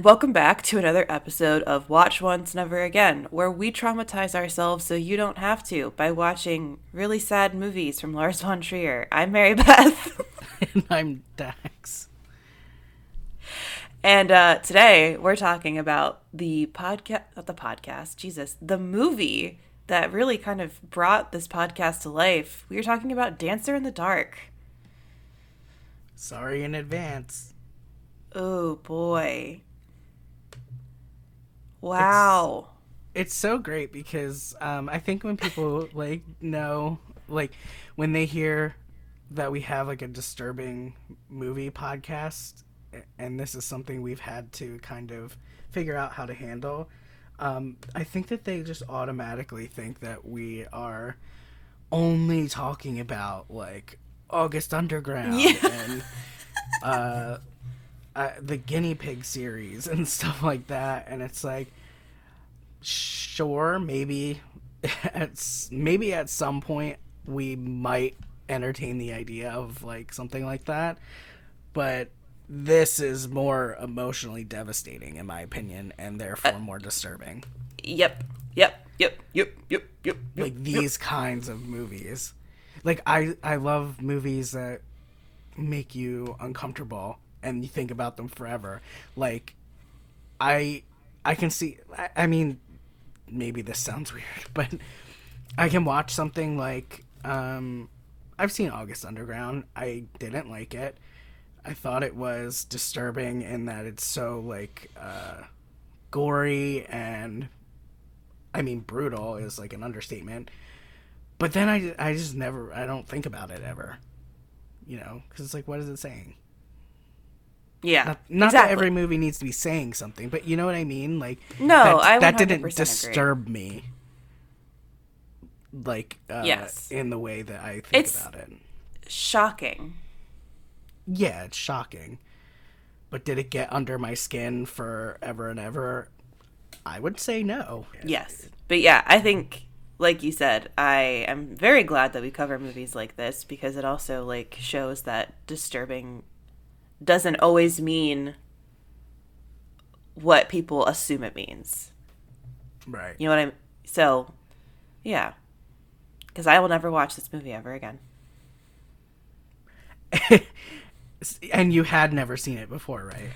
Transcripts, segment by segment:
and welcome back to another episode of Watch Once Never Again, where we traumatize ourselves so you don't have to by watching really sad movies from Lars von Trier. I'm Mary Beth. and I'm Dax. And uh, today we're talking about the podcast, not the podcast, Jesus, the movie that really kind of brought this podcast to life. We are talking about Dancer in the Dark. Sorry in advance. Oh boy. Wow. It's, it's so great because um, I think when people like know, like when they hear that we have like a disturbing movie podcast, and this is something we've had to kind of figure out how to handle. Um, I think that they just automatically think that we are only talking about like August Underground yeah. and uh, uh, the guinea pig series and stuff like that, and it's like, sure, maybe at maybe at some point we might entertain the idea of like something like that, but this is more emotionally devastating in my opinion and therefore uh, more disturbing. Yep. Yep. Yep. Yep. Yep. Yep. Like these yep. kinds of movies. Like I I love movies that make you uncomfortable and you think about them forever. Like I I can see I, I mean maybe this sounds weird, but I can watch something like um I've seen August Underground. I didn't like it. I thought it was disturbing in that it's so like uh, gory and I mean brutal is like an understatement. But then I, I just never I don't think about it ever, you know, because it's like what is it saying? Yeah, not, not exactly. that every movie needs to be saying something, but you know what I mean. Like no, that, I that didn't disturb agree. me. Like uh, yes, in the way that I think it's about it. Shocking yeah, it's shocking. But did it get under my skin forever and ever? I would say no. Yes. But yeah, I think like you said, I am very glad that we cover movies like this because it also like shows that disturbing doesn't always mean what people assume it means. Right. You know what I'm so yeah. Cuz I will never watch this movie ever again. And you had never seen it before, right?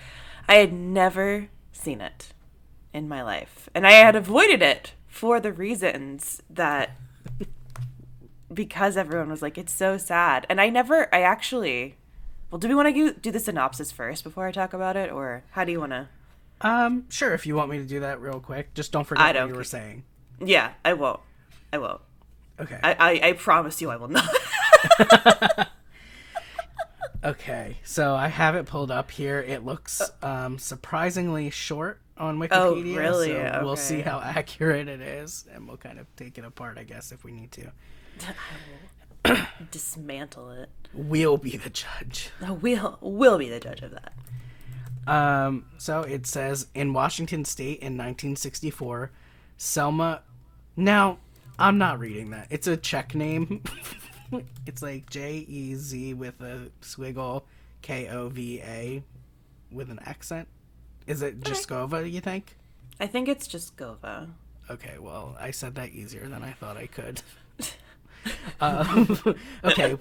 I had never seen it in my life. And I had avoided it for the reasons that because everyone was like, it's so sad. And I never, I actually, well, do we want to do the synopsis first before I talk about it? Or how do you want to? Um, sure, if you want me to do that real quick. Just don't forget I don't what you were saying. Yeah, I won't. I won't. Okay. I, I, I promise you I will not. Okay, so I have it pulled up here. It looks um, surprisingly short on Wikipedia. Oh, really? So okay. we'll see how accurate it is, and we'll kind of take it apart, I guess, if we need to. Dismantle it. We'll be the judge. We'll we'll be the judge of that. Um. So it says in Washington State in 1964, Selma. Now, I'm not reading that. It's a Czech name. it's like J E Z with a swiggle, K O V A, with an accent. Is it Jaskova? You think? I think it's Jaskova. Okay, well, I said that easier than I thought I could. um, okay,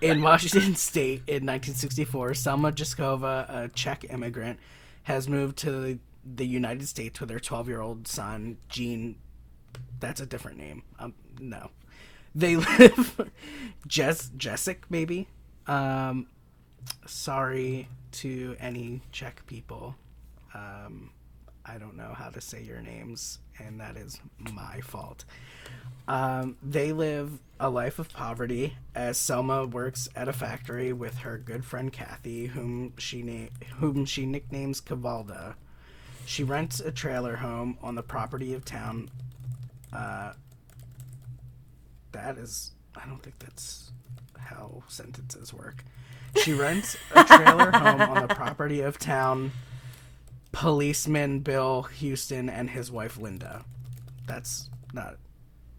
in Washington State in 1964, Selma Jaskova, a Czech immigrant, has moved to the, United States with her 12 year old son, Gene. That's a different name. Um, no. They live Jess Jessic maybe. Um sorry to any Czech people. Um I don't know how to say your names and that is my fault. Um, they live a life of poverty as Selma works at a factory with her good friend Kathy, whom she na- whom she nicknames Cavalda. She rents a trailer home on the property of town uh, that is I don't think that's how sentences work. She rents a trailer home on the property of town policeman Bill Houston and his wife Linda. That's not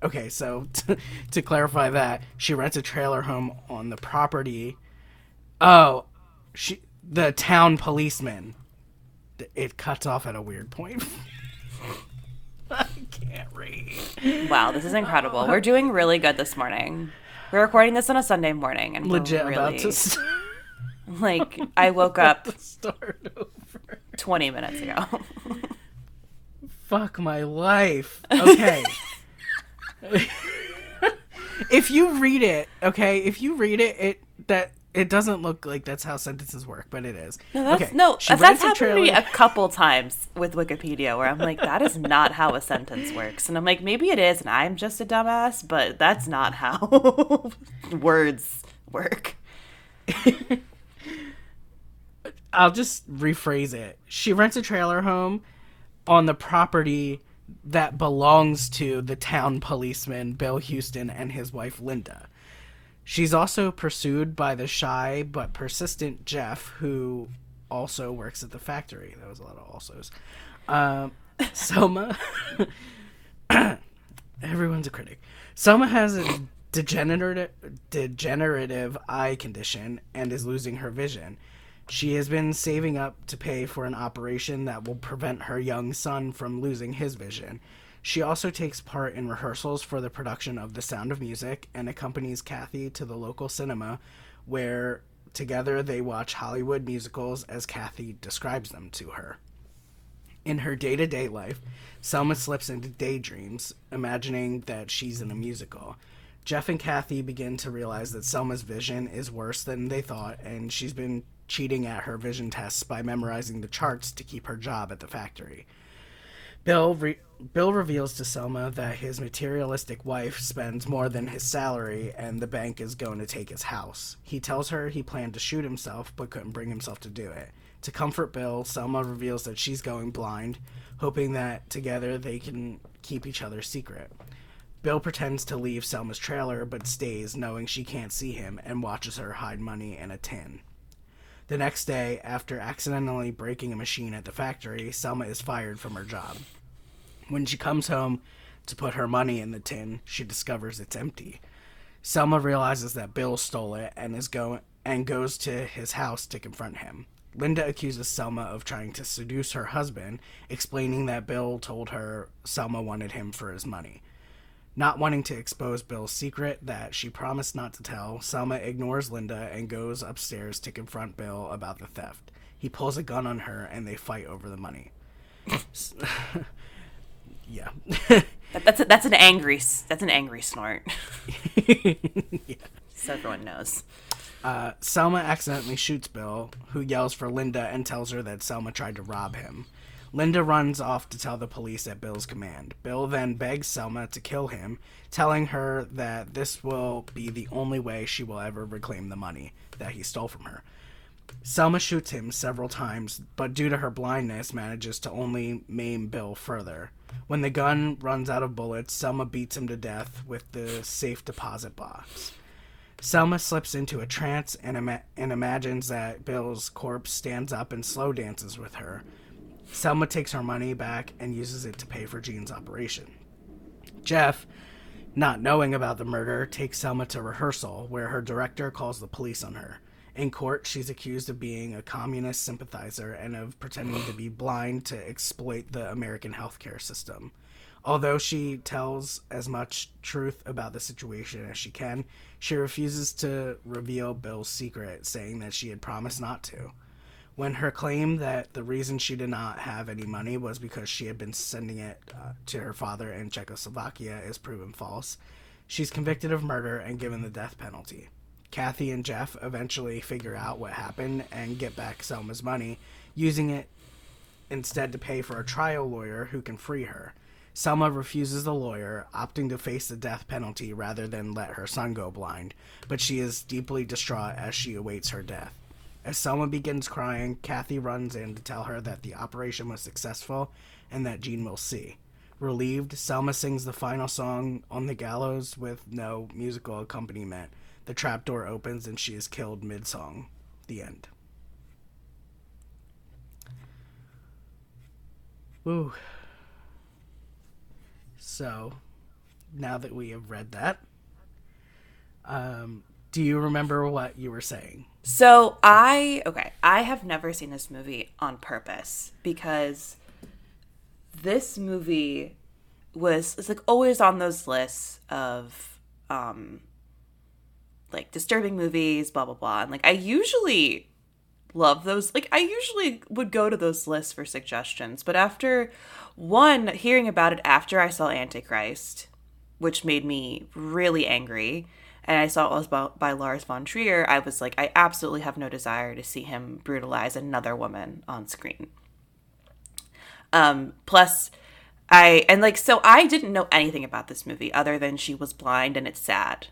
Okay, so to, to clarify that, she rents a trailer home on the property Oh, she the town policeman. it cuts off at a weird point. I can't read. Wow, this is incredible. We're doing really good this morning. We're recording this on a Sunday morning, and we're Legit really, about to st- like I woke up start over. 20 minutes ago. Fuck my life. Okay. if you read it, okay, if you read it, it that it doesn't look like that's how sentences work, but it is. No, that's, okay. no, she that's happened to me a couple times with Wikipedia where I'm like, that is not how a sentence works. And I'm like, maybe it is, and I'm just a dumbass, but that's not how words work. I'll just rephrase it. She rents a trailer home on the property that belongs to the town policeman Bill Houston and his wife Linda. She's also pursued by the shy but persistent Jeff, who also works at the factory. That was a lot of alsos. Um, Selma. Everyone's a critic. Selma has a degenerative, degenerative eye condition and is losing her vision. She has been saving up to pay for an operation that will prevent her young son from losing his vision. She also takes part in rehearsals for the production of The Sound of Music and accompanies Kathy to the local cinema where together they watch Hollywood musicals as Kathy describes them to her. In her day to day life, Selma slips into daydreams, imagining that she's in a musical. Jeff and Kathy begin to realize that Selma's vision is worse than they thought, and she's been cheating at her vision tests by memorizing the charts to keep her job at the factory. Bill re- Bill reveals to Selma that his materialistic wife spends more than his salary and the bank is going to take his house. He tells her he planned to shoot himself but couldn't bring himself to do it. To comfort Bill, Selma reveals that she's going blind, hoping that together they can keep each other secret. Bill pretends to leave Selma's trailer but stays, knowing she can't see him, and watches her hide money in a tin. The next day, after accidentally breaking a machine at the factory, Selma is fired from her job. When she comes home to put her money in the tin, she discovers it's empty. Selma realizes that Bill stole it and is going and goes to his house to confront him. Linda accuses Selma of trying to seduce her husband, explaining that Bill told her Selma wanted him for his money. Not wanting to expose Bill's secret that she promised not to tell, Selma ignores Linda and goes upstairs to confront Bill about the theft. He pulls a gun on her and they fight over the money. yeah. That, that's a, that's an angry that's an angry snort. yeah. So everyone knows. Uh, Selma accidentally shoots Bill, who yells for Linda and tells her that Selma tried to rob him. Linda runs off to tell the police at Bill's command. Bill then begs Selma to kill him, telling her that this will be the only way she will ever reclaim the money that he stole from her. Selma shoots him several times, but due to her blindness, manages to only maim Bill further. When the gun runs out of bullets, Selma beats him to death with the safe deposit box. Selma slips into a trance and, ima- and imagines that Bill's corpse stands up and slow dances with her. Selma takes her money back and uses it to pay for Gene's operation. Jeff, not knowing about the murder, takes Selma to rehearsal, where her director calls the police on her. In court, she's accused of being a communist sympathizer and of pretending to be blind to exploit the American healthcare system. Although she tells as much truth about the situation as she can, she refuses to reveal Bill's secret, saying that she had promised not to. When her claim that the reason she did not have any money was because she had been sending it uh, to her father in Czechoslovakia is proven false, she's convicted of murder and given the death penalty. Kathy and Jeff eventually figure out what happened and get back Selma's money, using it instead to pay for a trial lawyer who can free her. Selma refuses the lawyer, opting to face the death penalty rather than let her son go blind, but she is deeply distraught as she awaits her death. As Selma begins crying, Kathy runs in to tell her that the operation was successful and that Gene will see. Relieved, Selma sings the final song on the gallows with no musical accompaniment. The trapdoor opens and she is killed mid song. The end. Woo. So, now that we have read that, um, Do you remember what you were saying? So I okay, I have never seen this movie on purpose because this movie was it's like always on those lists of um like disturbing movies, blah blah blah. And like I usually love those like I usually would go to those lists for suggestions, but after one hearing about it after I saw Antichrist, which made me really angry, and I saw it was by, by Lars von Trier, I was like, I absolutely have no desire to see him brutalize another woman on screen. Um, plus, I and like so I didn't know anything about this movie other than she was blind and it's sad.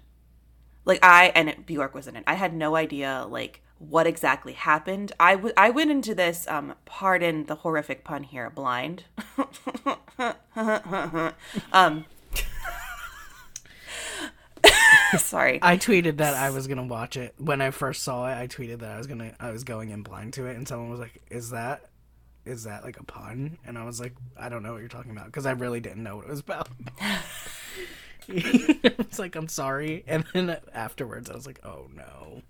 Like I and it, Bjork was in it. I had no idea like what exactly happened. I, w- I went into this, um, pardon the horrific pun here, blind. um, sorry. I tweeted that I was gonna watch it when I first saw it. I tweeted that I was gonna I was going in blind to it, and someone was like, "Is that is that like a pun?" And I was like, "I don't know what you're talking about," because I really didn't know what it was about. it's like I'm sorry, and then afterwards I was like, "Oh no."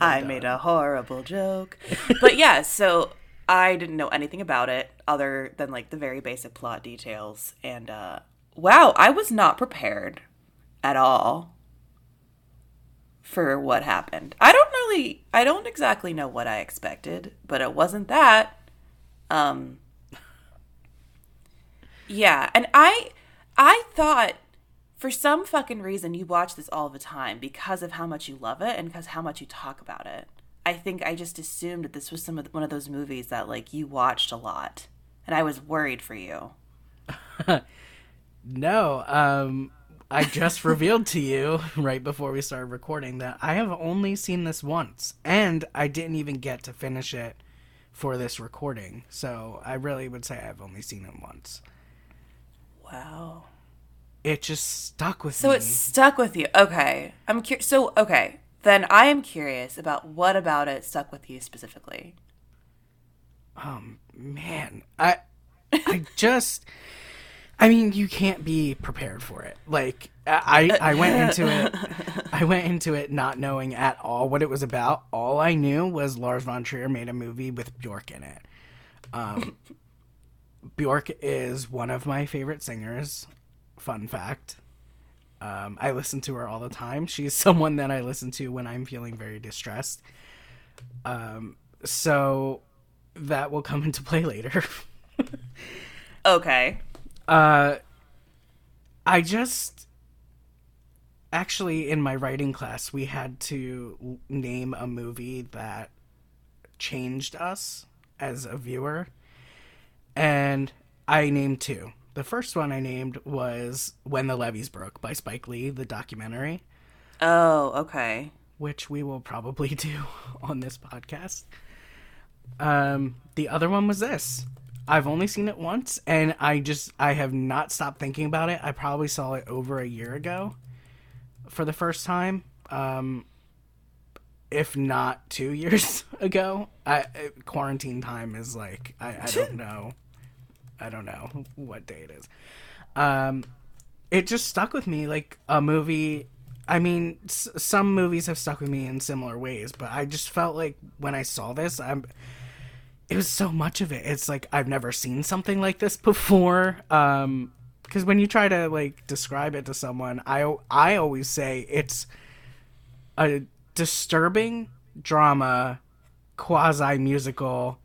I made a horrible joke. but yeah, so I didn't know anything about it other than like the very basic plot details. And uh, wow, I was not prepared at all for what happened. I don't really, I don't exactly know what I expected, but it wasn't that. Um, yeah, and I, I thought for some fucking reason you watch this all the time because of how much you love it and because how much you talk about it. I think I just assumed that this was some of the, one of those movies that like you watched a lot, and I was worried for you. no, um, I just revealed to you right before we started recording that I have only seen this once, and I didn't even get to finish it for this recording. So I really would say I've only seen it once. Wow it just stuck with so me. So it stuck with you. Okay. I'm curious. So, okay. Then I am curious about what about it stuck with you specifically. Um, man. I I just I mean, you can't be prepared for it. Like I I went into it I went into it not knowing at all what it was about. All I knew was Lars von Trier made a movie with Bjork in it. Um Bjork is one of my favorite singers fun fact. Um, I listen to her all the time. She's someone that I listen to when I'm feeling very distressed. Um, so that will come into play later. okay. Uh, I just actually in my writing class we had to name a movie that changed us as a viewer, and I named two. The first one I named was When the Levees Broke by Spike Lee, the documentary. Oh, okay. Which we will probably do on this podcast. Um, the other one was this. I've only seen it once, and I just I have not stopped thinking about it. I probably saw it over a year ago for the first time, um, if not two years ago. I quarantine time is like I, I don't know. I don't know what day it is. Um, it just stuck with me like a movie. I mean, s- some movies have stuck with me in similar ways, but I just felt like when I saw this, I'm. It was so much of it. It's like I've never seen something like this before. Um, because when you try to like describe it to someone, I I always say it's a disturbing drama, quasi musical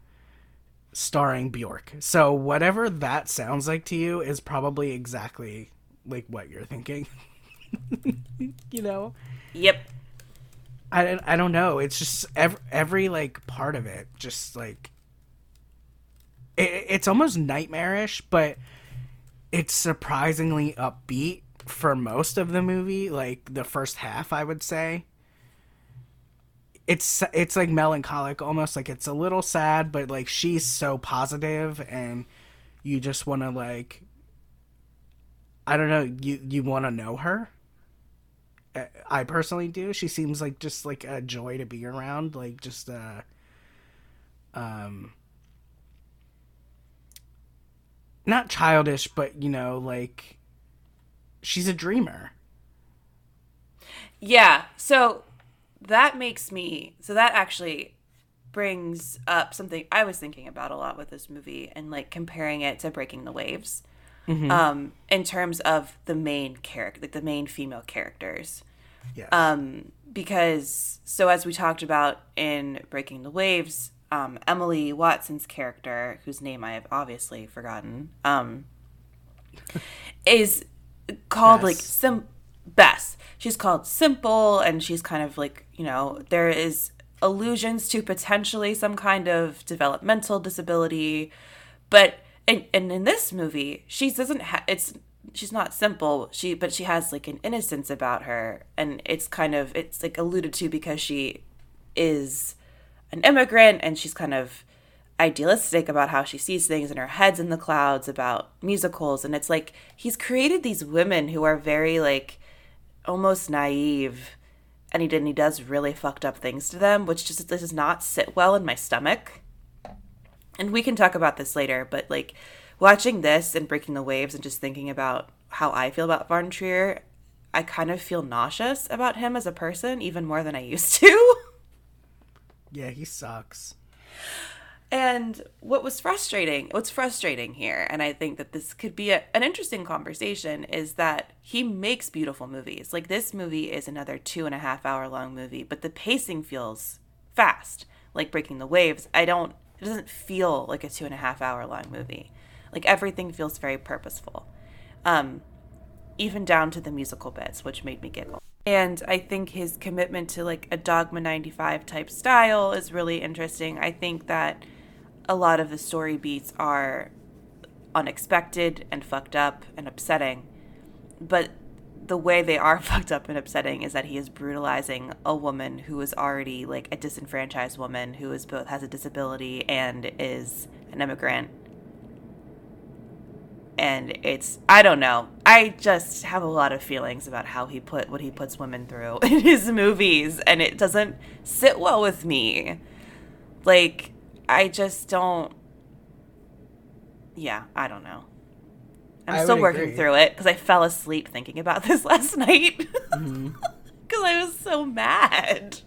starring Bjork. So whatever that sounds like to you is probably exactly like what you're thinking. you know? Yep. I, I don't know. It's just every, every like part of it just like it, it's almost nightmarish, but it's surprisingly upbeat for most of the movie, like the first half, I would say. It's it's like melancholic almost like it's a little sad but like she's so positive and you just want to like i don't know you you want to know her? I personally do. She seems like just like a joy to be around like just uh um not childish but you know like she's a dreamer yeah so that makes me so that actually brings up something I was thinking about a lot with this movie and like comparing it to Breaking the Waves. Um, in terms of the main character, like the main female characters. Yes. Um, because so as we talked about in Breaking the Waves, um, Emily Watson's character, whose name I have obviously forgotten, um, is called like Bess. sim Bess. She's called simple, and she's kind of like you know there is allusions to potentially some kind of developmental disability, but and, and in this movie she doesn't have it's she's not simple she but she has like an innocence about her and it's kind of it's like alluded to because she is an immigrant and she's kind of idealistic about how she sees things and her head's in the clouds about musicals and it's like he's created these women who are very like almost naive and he did and he does really fucked up things to them which just does not sit well in my stomach and we can talk about this later, but like watching this and breaking the waves and just thinking about how I feel about Von Trier, I kind of feel nauseous about him as a person, even more than I used to. yeah, he sucks. and what was frustrating, what's frustrating here, and I think that this could be a, an interesting conversation, is that he makes beautiful movies. Like this movie is another two and a half hour long movie, but the pacing feels fast, like Breaking the Waves. I don't, it doesn't feel like a two and a half hour long movie. Like everything feels very purposeful. Um, even down to the musical bits, which made me giggle. And I think his commitment to like a Dogma 95 type style is really interesting. I think that a lot of the story beats are unexpected and fucked up and upsetting. But the way they are fucked up and upsetting is that he is brutalizing a woman who is already like a disenfranchised woman who is both has a disability and is an immigrant and it's I don't know. I just have a lot of feelings about how he put what he puts women through in his movies and it doesn't sit well with me. Like I just don't Yeah, I don't know. I'm I still working agree. through it cuz I fell asleep thinking about this last night. Mm-hmm. Cuz I was so mad.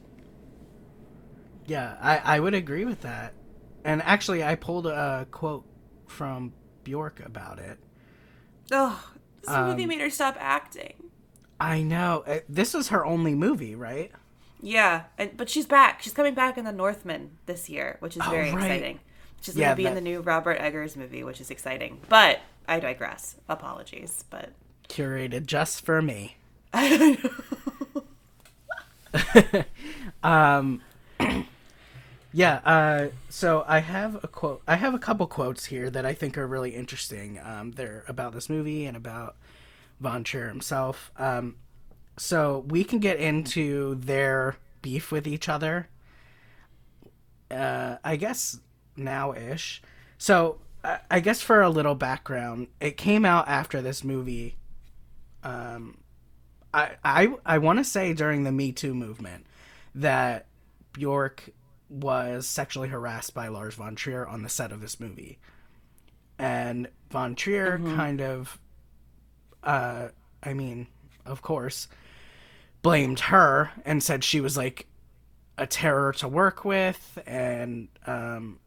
Yeah, I, I would agree with that. And actually, I pulled a quote from Bjork about it. Oh, this movie Um, made her stop acting. I know. Uh, This is her only movie, right? Yeah, and, but she's back. She's coming back in The Northman this year, which is Oh, very right. exciting. She's Yeah, going to be in the new Robert Eggers movie, which is exciting. But I digress. Apologies, but Curated just for me. um, yeah. Uh, so I have a quote. I have a couple quotes here that I think are really interesting. Um, they're about this movie and about Von Trier himself. Um, so we can get into their beef with each other. Uh, I guess now ish. So I, guess for a little background, it came out after this movie um, I I I want to say during the Me Too movement that Bjork was sexually harassed by Lars von Trier on the set of this movie, and von Trier kind of, uh, I mean, of course, blamed her and said she was like a terror to work with, and um,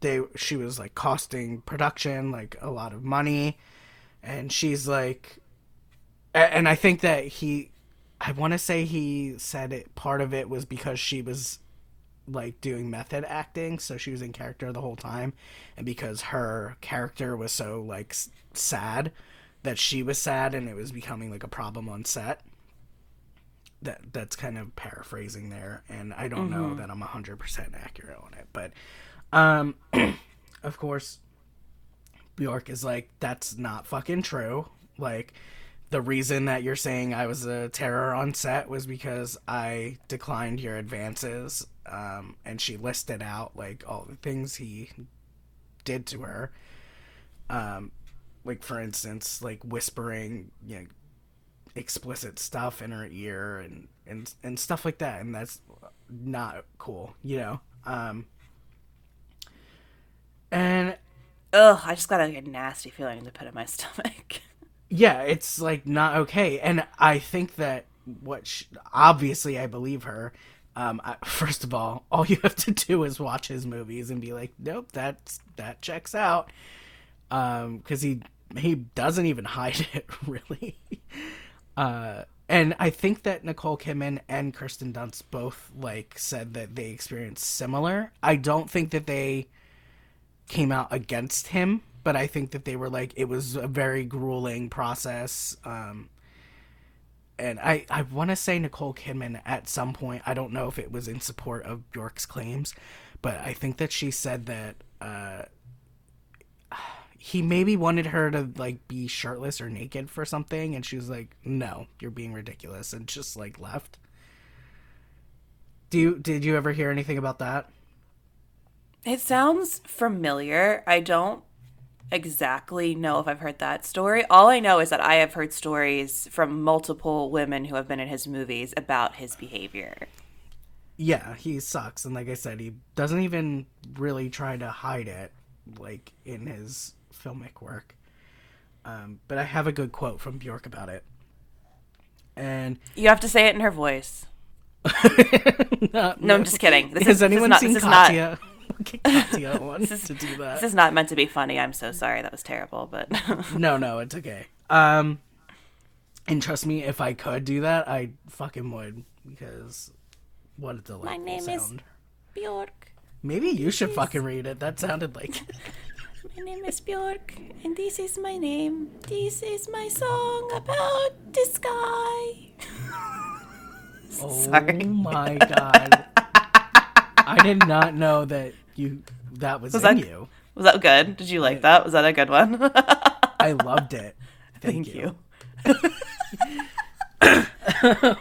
they she was like costing production like a lot of money, and she's like and I think that he, I want to say he said it. Part of it was because she was like doing method acting, so she was in character the whole time, and because her character was so like s- sad, that she was sad, and it was becoming like a problem on set. That that's kind of paraphrasing there, and I don't know that I'm hundred percent accurate on it, but, um, of course, Bjork is like, that's not fucking true. Like, the reason that you're saying I was a terror on set was because I declined your advances. Um, and she listed out like all the things he did to her. Um, like for instance, like whispering, you know, explicit stuff in her ear and, and, and stuff like that. And that's not cool, you know? Um, and ugh, I just got like, a nasty feeling in the pit of my stomach. yeah, it's like not okay. And I think that what she, obviously I believe her. Um, I, first of all, all you have to do is watch his movies and be like, nope, that's that checks out. Um, because he he doesn't even hide it really. Uh, and I think that Nicole Kidman and Kirsten Dunst both like said that they experienced similar. I don't think that they came out against him, but I think that they were like it was a very grueling process. Um, and I I want to say Nicole Kidman at some point. I don't know if it was in support of Bjork's claims, but I think that she said that. Uh, he maybe wanted her to like be shirtless or naked for something and she was like no you're being ridiculous and just like left do you did you ever hear anything about that It sounds familiar. I don't exactly know if I've heard that story. All I know is that I have heard stories from multiple women who have been in his movies about his behavior. yeah he sucks and like i said he doesn't even really try to hide it like in his filmic work um, but i have a good quote from bjork about it and You have to say it in her voice. no, No, I'm just kidding. This has is, anyone this seen is not, katya okay, katya on to do that This is not meant to be funny. I'm so sorry. That was terrible. But No, no, it's okay. Um, and trust me, if I could do that, I fucking would because what a delightful My name sound. is Bjork. Maybe you should fucking read it. That sounded like My name is Bjork, and this is my name. This is my song about the sky. oh Sorry. my god. I did not know that you that was, Was in that- you. Was that good? Did you like that? Was that a good one? I loved it. Thank, Thank you. you.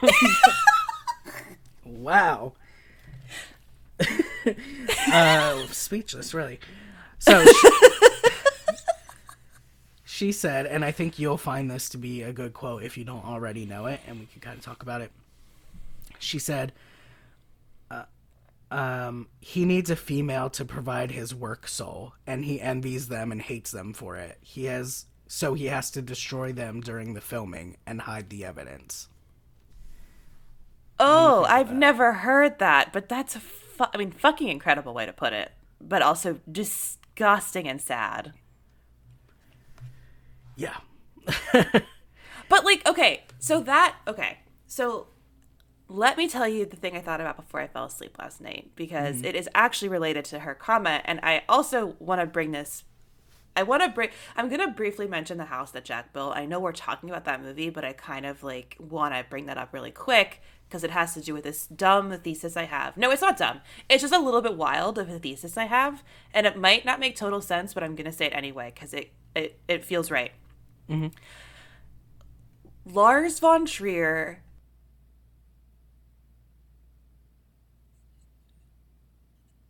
Wow. uh, speechless, really. So she, she said, and I think you'll find this to be a good quote if you don't already know it, and we can kind of talk about it. She said, um, he needs a female to provide his work soul, and he envies them and hates them for it. He has so he has to destroy them during the filming and hide the evidence. Oh, I've never heard that, but that's a fu- I mean, fucking incredible way to put it, but also disgusting and sad. Yeah. But like, okay, so that okay, so let me tell you the thing I thought about before I fell asleep last night because it is actually related to her comment, and I also want to bring this. I want to bring. I'm gonna briefly mention the house that Jack built. I know we're talking about that movie, but I kind of like want to bring that up really quick because it has to do with this dumb thesis I have. No, it's not dumb. It's just a little bit wild of a thesis I have, and it might not make total sense, but I'm gonna say it anyway because it it it feels right. Mm-hmm. Lars von Trier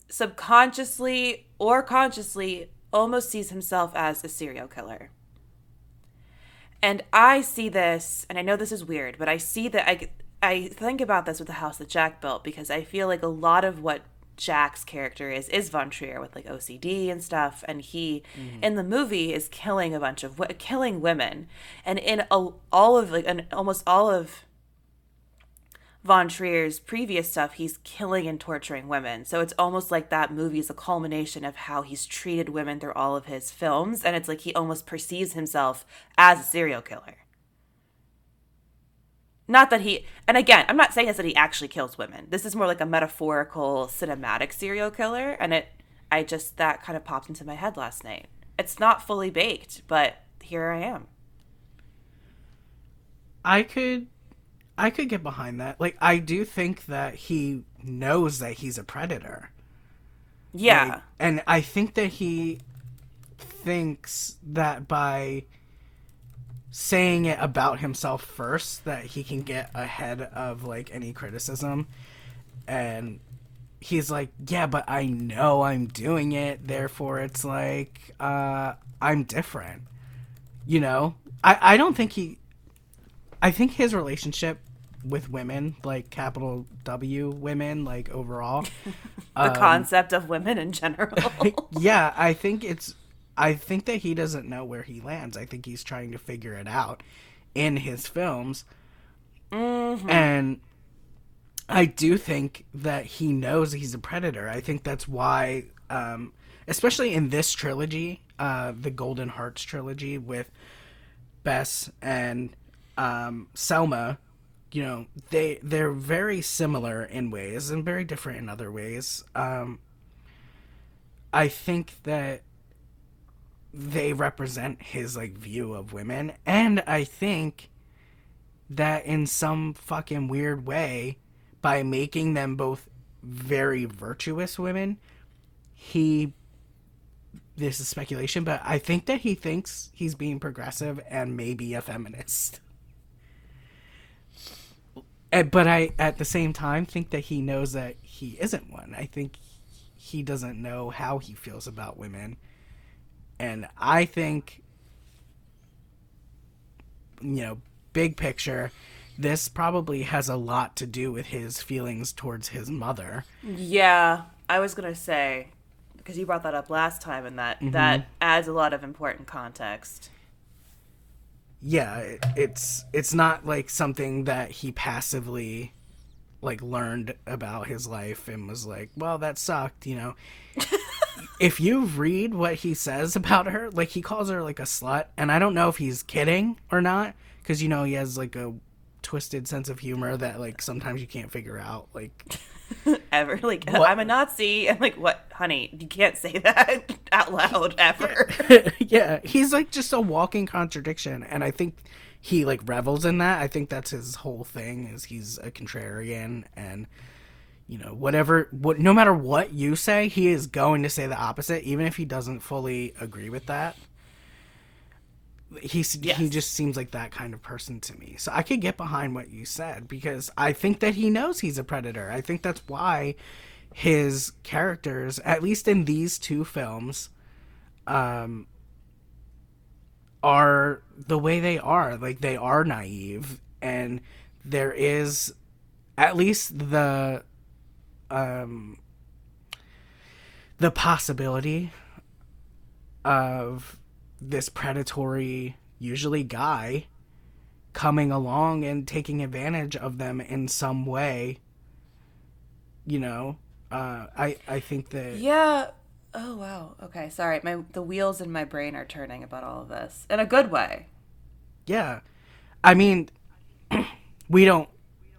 subconsciously or consciously almost sees himself as a serial killer. And I see this, and I know this is weird, but I see that I I think about this with the house that Jack built because I feel like a lot of what Jack's character is is Von Trier with like OCD and stuff, and he mm-hmm. in the movie is killing a bunch of killing women, and in a, all of like an, almost all of Von Trier's previous stuff, he's killing and torturing women. So it's almost like that movie is a culmination of how he's treated women through all of his films, and it's like he almost perceives himself as a serial killer. Not that he, and again, I'm not saying this that he actually kills women. This is more like a metaphorical cinematic serial killer, and it, I just that kind of popped into my head last night. It's not fully baked, but here I am. I could I could get behind that. Like I do think that he knows that he's a predator. Yeah. Like, and I think that he thinks that by saying it about himself first that he can get ahead of like any criticism and he's like yeah but i know i'm doing it therefore it's like uh i'm different you know i i don't think he i think his relationship with women like capital w women like overall the concept of women in general. yeah, I think it's. I think that he doesn't know where he lands. I think he's trying to figure it out in his films. And I do think that he knows he's a predator. I think that's why, um, especially in this trilogy, uh, the Golden Hearts trilogy with Bess and um, Selma, you know, they they're very similar in ways and very different in other ways. Um, I think that they represent his like view of women, and I think that in some fucking weird way, by making them both very virtuous women, he this is speculation, but I think that he thinks he's being progressive and maybe a feminist. And, but I, at the same time, think that he knows that he isn't one. I think he doesn't know how he feels about women. And I think, you know, big picture, this probably has a lot to do with his feelings towards his mother. Yeah, I was gonna say because you brought that up last time, and that mm-hmm. that adds a lot of important context. Yeah it, it's it's not like something that he passively like learned about his life and was like well that sucked you know? If you read what he says about her like he calls her like a slut and i don't know if he's kidding or not because you know he has like a twisted sense of humor that like sometimes you can't figure out like Ever like What- I'm a Nazi. I'm like, what, honey? You can't say that out loud ever. yeah, he's like just a walking contradiction, and I think he like revels in that. I think that's his whole thing is he's a contrarian, and you know whatever what no matter what you say, he is going to say the opposite, even if he doesn't fully agree with that. He's he Yes. just seems like that kind of person to me. So I could get behind what you said because I think that he knows he's a predator. I think that's why his characters, at least in these two films, um are the way they are like they are naive and there is at least the um the possibility of this predatory usually guy coming along and taking advantage of them in some way you know uh i i think that yeah. Oh wow. Okay, sorry. My the wheels in my brain are turning about all of this in a good way. Yeah, I mean, we don't.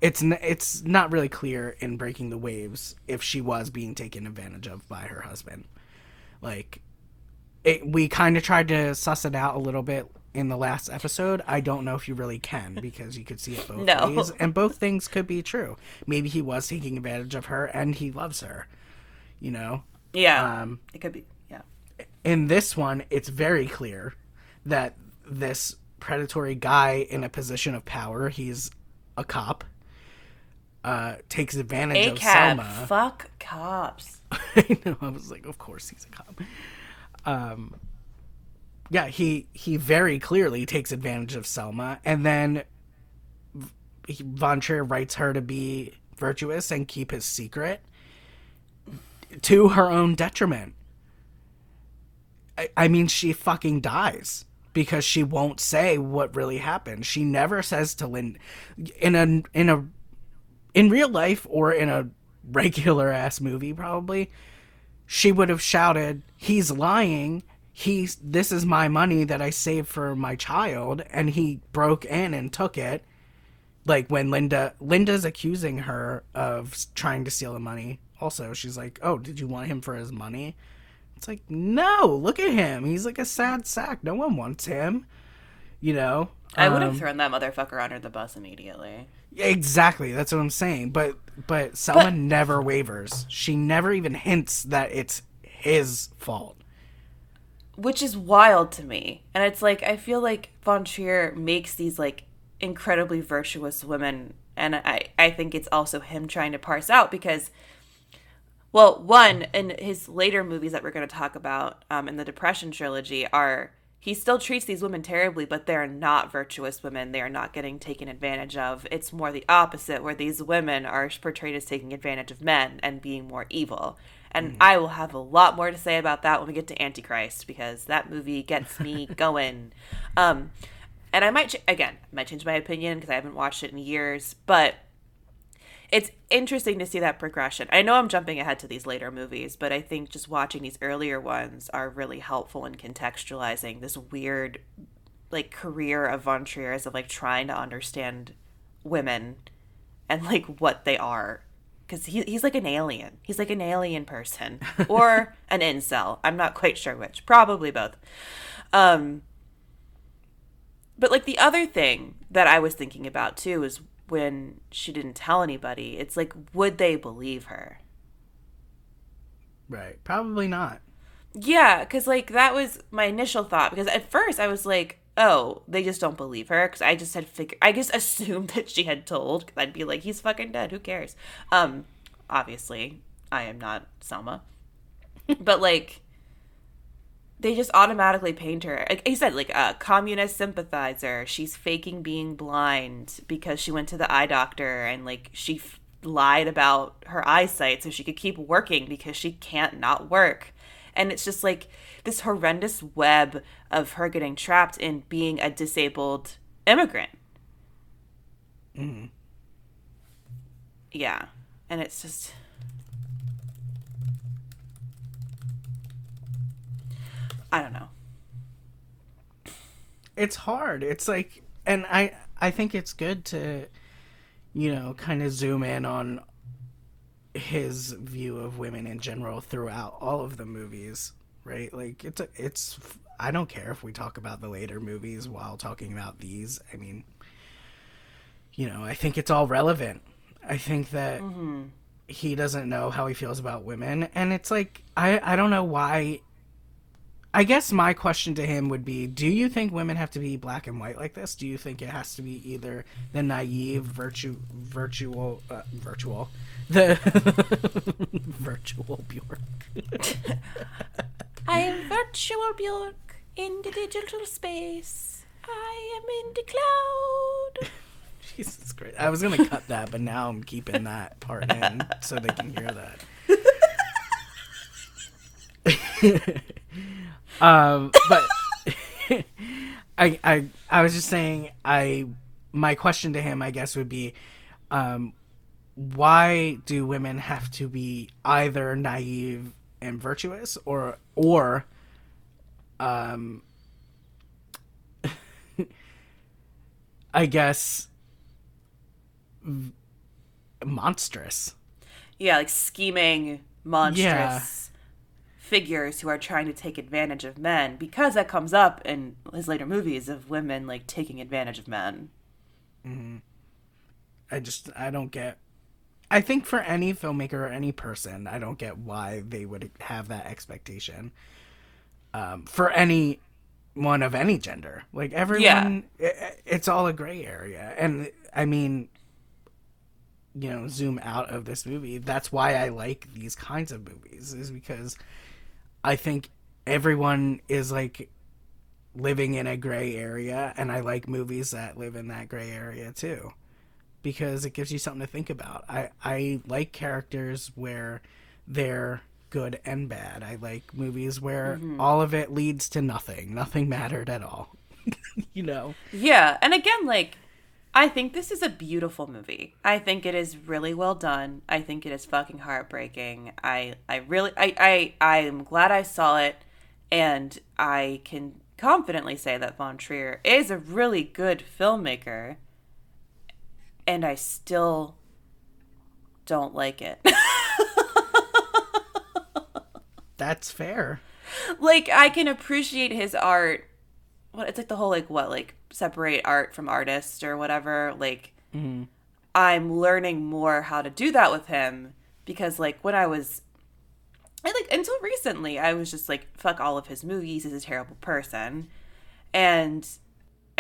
It's n- it's not really clear in Breaking the Waves if she was being taken advantage of by her husband. Like, it, we kind of tried to suss it out a little bit in the last episode. I don't know if you really can because you could see it both No. ways, and both things could be true. Maybe he was taking advantage of her, and he loves her. You know, Yeah. Um, it could be. Yeah. in this one, it's very clear that this predatory guy in a position of power, he's a cop, uh, takes advantage A of. Selma. Fuck cops. I know. I was like, of course he's a cop. Um, yeah, he he very clearly takes advantage of Selma, and then he, Von Trier writes her to be virtuous and keep his secret to her own detriment. I, I mean, she fucking dies because she won't say what really happened. She never says to Lynn in a in a in real life or in a regular ass movie probably she would have shouted he's lying. He, this is my money that i saved for my child and he broke in and took it. Like when linda linda's accusing her of trying to steal the money. Also she's like oh did you want him for his money? It's like no look at him. He's like a sad sack. No one wants him. You know? I would have Um, thrown that motherfucker under the bus immediately. Exactly, that's what I'm saying. But but Selma never wavers. She never even hints that it's his fault. which is wild to me. And it's like I feel like Von Trier makes these like incredibly virtuous women, and I I think it's also him trying to parse out because, well, one in his later movies that we're going to talk about um, in the Depression trilogy are he still treats these women terribly, but they're not virtuous women. They are not getting taken advantage of. It's more the opposite, where these women are portrayed as taking advantage of men and being more evil. And I will have a lot more to say about that when we get to Antichrist because that movie gets me going. Um, and I might ch- again I might change my opinion because I haven't watched it in years, but it's interesting to see that progression. I know I'm jumping ahead to these later movies, but I think just watching these earlier ones are really helpful in contextualizing this weird like career of Von Trier's of like trying to understand women and like what they are because he, he's like an alien. He's like an alien person or an incel. I'm not quite sure which. Probably both. Um, but like the other thing that I was thinking about too is when she didn't tell anybody. It's like, would they believe her? Right. Probably not. Yeah, because like that was my initial thought. Because at first I was like, oh, they just don't believe her. Because I just had figured, I just assumed that she had told. Because I'd be like, he's fucking dead. Who cares? Um, obviously, I am not Selma, but like, they just automatically paint her. Like I said, like a communist sympathizer. She's faking being blind because she went to the eye doctor and like she f- lied about her eyesight so she could keep working because she can't not work and it's just like this horrendous web of her getting trapped in being a disabled immigrant. Mm. Yeah, and it's just. I don't know. It's hard. It's like, and I I think it's good to, you know, kind of zoom in on his view of women in general throughout all of the movies, right? Like it's a, it's I don't care if we talk about the later movies while talking about these. I mean, you know, I think it's all relevant. I think that Mm-hmm. he doesn't know how he feels about women and it's like I I don't know why I guess my question to him would be do you think women have to be black and white like this? Do you think it has to be either the naive virtue virtual uh, virtual the virtual Bjork I am virtual Bjork in the digital space. I am in the cloud. Jesus Christ. I was going to cut that but now I'm keeping that part in so they can hear that. um but I I I was just saying I my question to him I guess would be um why do women have to be either naive and virtuous or or um I guess v- monstrous. Yeah, like scheming, monstrous Yeah. Figures who are trying to take advantage of men because that comes up in his later movies of women like taking advantage of men. I just I don't get I think for any filmmaker or any person, I don't get why they would have that expectation. Um, for any one of any gender, like everyone, i it's all a gray area, and I mean, you know, zoom out of this movie. That's why I like these kinds of movies, is because I think everyone is like living in a gray area, and I like movies that live in that gray area too because it gives you something to think about. I, I like characters where they're good and bad. I like movies where mm-hmm. all of it leads to nothing. Nothing mattered at all. you know? Yeah, and again, like I think this is a beautiful movie. I think it is really well done. I think it is fucking heartbreaking. I I really I I I am glad I saw it and I can confidently say that Von Trier is a really good filmmaker and I still don't like it. That's fair. like I can appreciate his art. What it's like the whole like what like separate art from artist or whatever. Like mm-hmm. I'm learning more how to do that with him because like when I was I like until recently I was just like fuck all of his movies. He's a terrible person, and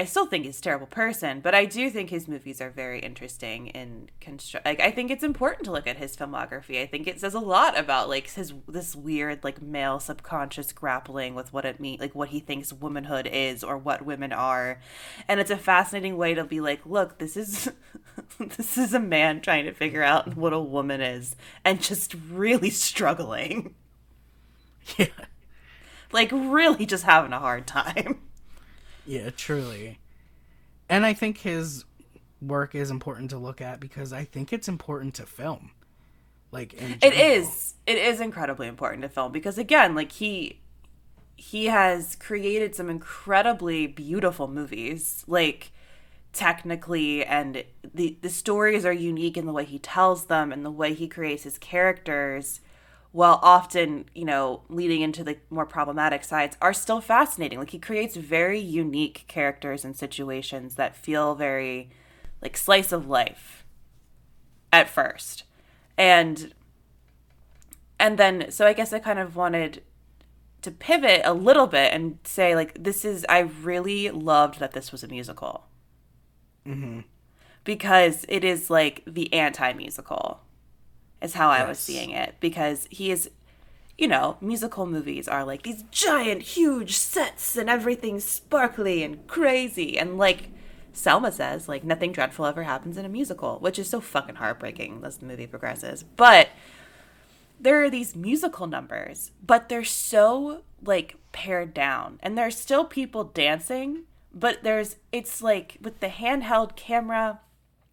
I still think he's a terrible person. But I do think his movies are very interesting in construct. Like I think it's important to look at his filmography. I think it says a lot about like his this weird like male subconscious grappling with what it means, like what he thinks womanhood is or what women are, and it's a fascinating way to be like, look, this is this is a man trying to figure out what a woman is and just really struggling. Yeah. Like really just having a hard time. Yeah, truly. and I think his work is important to look at because I think it's important to film. Like it is, it is incredibly important to film because again, like he he has created some incredibly beautiful movies, like technically, and the the stories are unique in the way he tells them and the way he creates his characters while often, you know, leading into the more problematic sides, are still fascinating. Like he creates very unique characters and situations that feel very like slice of life at first. And and then so I guess I kind of wanted to pivot a little bit and say like this is I really loved that this was a musical. hmm Because it is like the anti-musical is how yes. I was seeing it because he is you know, musical movies are like these giant, huge sets and everything's sparkly and crazy. And like Selma says, like nothing dreadful ever happens in a musical, which is so fucking heartbreaking as the movie progresses. But there are these musical numbers, but they're so like pared down. And there's still people dancing, but there's, it's like with the handheld camera